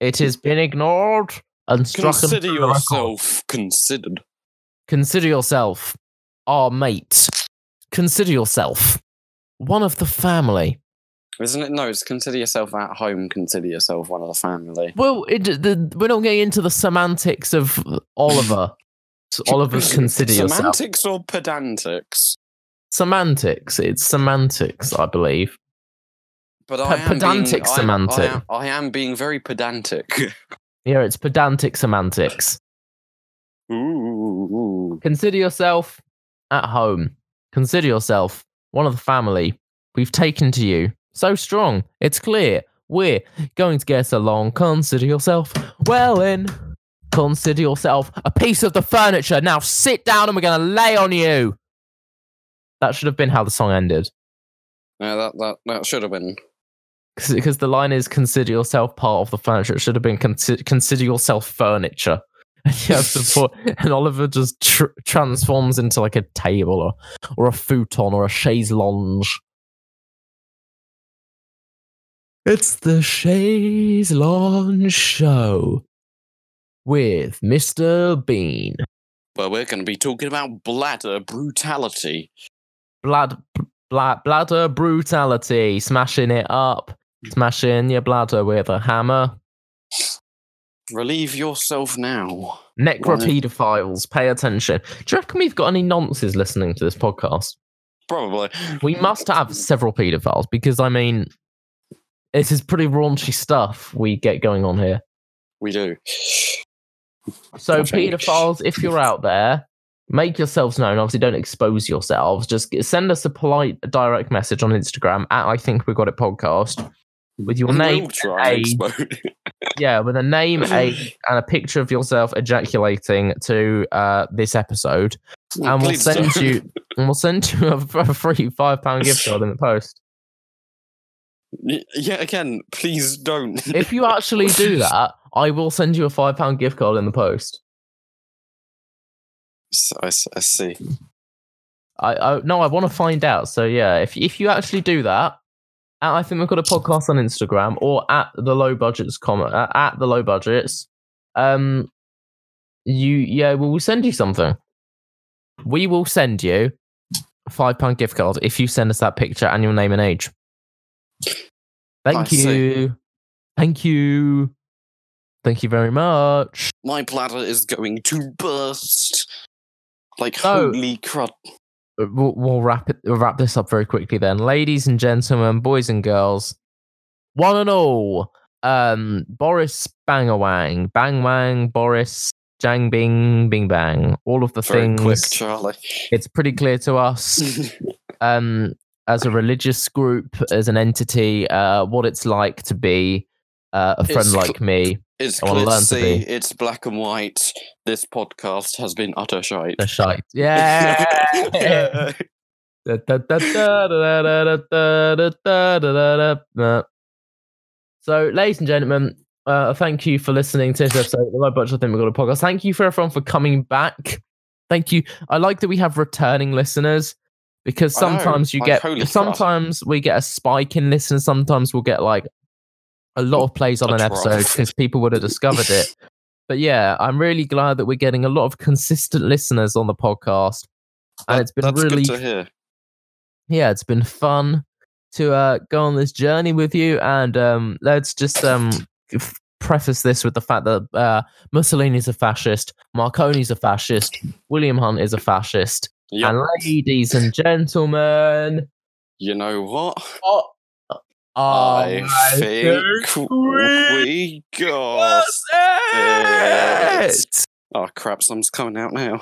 It has been ignored and struck Consider yourself considered. Consider yourself our mate. Consider yourself one of the family. Isn't it? No, it's consider yourself at home. Consider yourself one of the family. Well, it, the, we're not getting into the semantics of Oliver. So Oliver's consider yourself. Semantics or pedantics? Semantics. It's semantics, I believe. But I Pe- am being, pedantic I semantic. I am, I am being very pedantic. Yeah, it's pedantic semantics. Ooh. Consider yourself at home. Consider yourself one of the family. We've taken to you. So strong. It's clear. We're going to get along. Consider yourself well in. Consider yourself a piece of the furniture. Now sit down and we're going to lay on you. That should have been how the song ended. Yeah, that, that, that should have been. Because the line is consider yourself part of the furniture. It should have been consider, consider yourself furniture. And you have and Oliver just tr- transforms into like a table or, or a futon or a chaise lounge. It's the chaise lounge show with Mr. Bean. Well, we're going to be talking about bladder brutality. Blood, bla- bladder brutality, smashing it up, hmm. smashing your bladder with a hammer. Relieve yourself now. Necropedophiles, pay attention. Do you reckon we've got any nonces listening to this podcast? Probably. We must have several pedophiles because, I mean, this is pretty raunchy stuff we get going on here. We do. So, pedophiles, if you're out there, make yourselves known. Obviously, don't expose yourselves. Just send us a polite direct message on Instagram at I think we got it podcast with your name. We'll try and a- Yeah, with a name, age, and a picture of yourself ejaculating to uh, this episode, and we'll send you and we'll send you a, a free five pound gift card in the post. Yeah, again, please don't. If you actually do that, I will send you a five pound gift card in the post. I see. I, I no, I want to find out. So yeah, if if you actually do that, at, I think we've got a podcast on Instagram or at the low budgets comment uh, at the low budgets. Um, you yeah, we will send you something. We will send you a five pound gift card if you send us that picture and your name and age. Thank I see. you, thank you, thank you very much. My bladder is going to burst. Like So- holy crud. Uh, we'll, we'll wrap it we'll wrap this up very quickly then ladies and gentlemen boys and girls one and all um boris bangawang bang wang boris jang bing bing bang all of the Very things quick, Charlie. it's pretty clear to us um as a religious group as an entity uh what it's like to be uh, a friend It's cl- like me it's I clear to see. It's black and white. This podcast has been utter shite. Shite. Yeah. so, ladies and gentlemen, uh, thank you for listening to this episode of bunch of Butcher. I think we've got a podcast. Thank you for everyone for coming back. Thank you. I like that we have returning listeners because sometimes you get sometimes we get a spike in listeners. Sometimes we'll get like a lot of plays on an episode because people would have discovered it. But yeah, I'm really glad that we're getting a lot of consistent listeners on the podcast. And That- it's been really good to hear. yeah, it's been fun to uh, go on this journey with you. And um, let's just um, f- preface this with the fact that uh, Mussolini's a fascist, Marconi's a fascist, William Hunt is a fascist. Yep. And ladies and gentlemen, You know what? Oh, I I think we got that's it. Oh crap! Something's coming out now.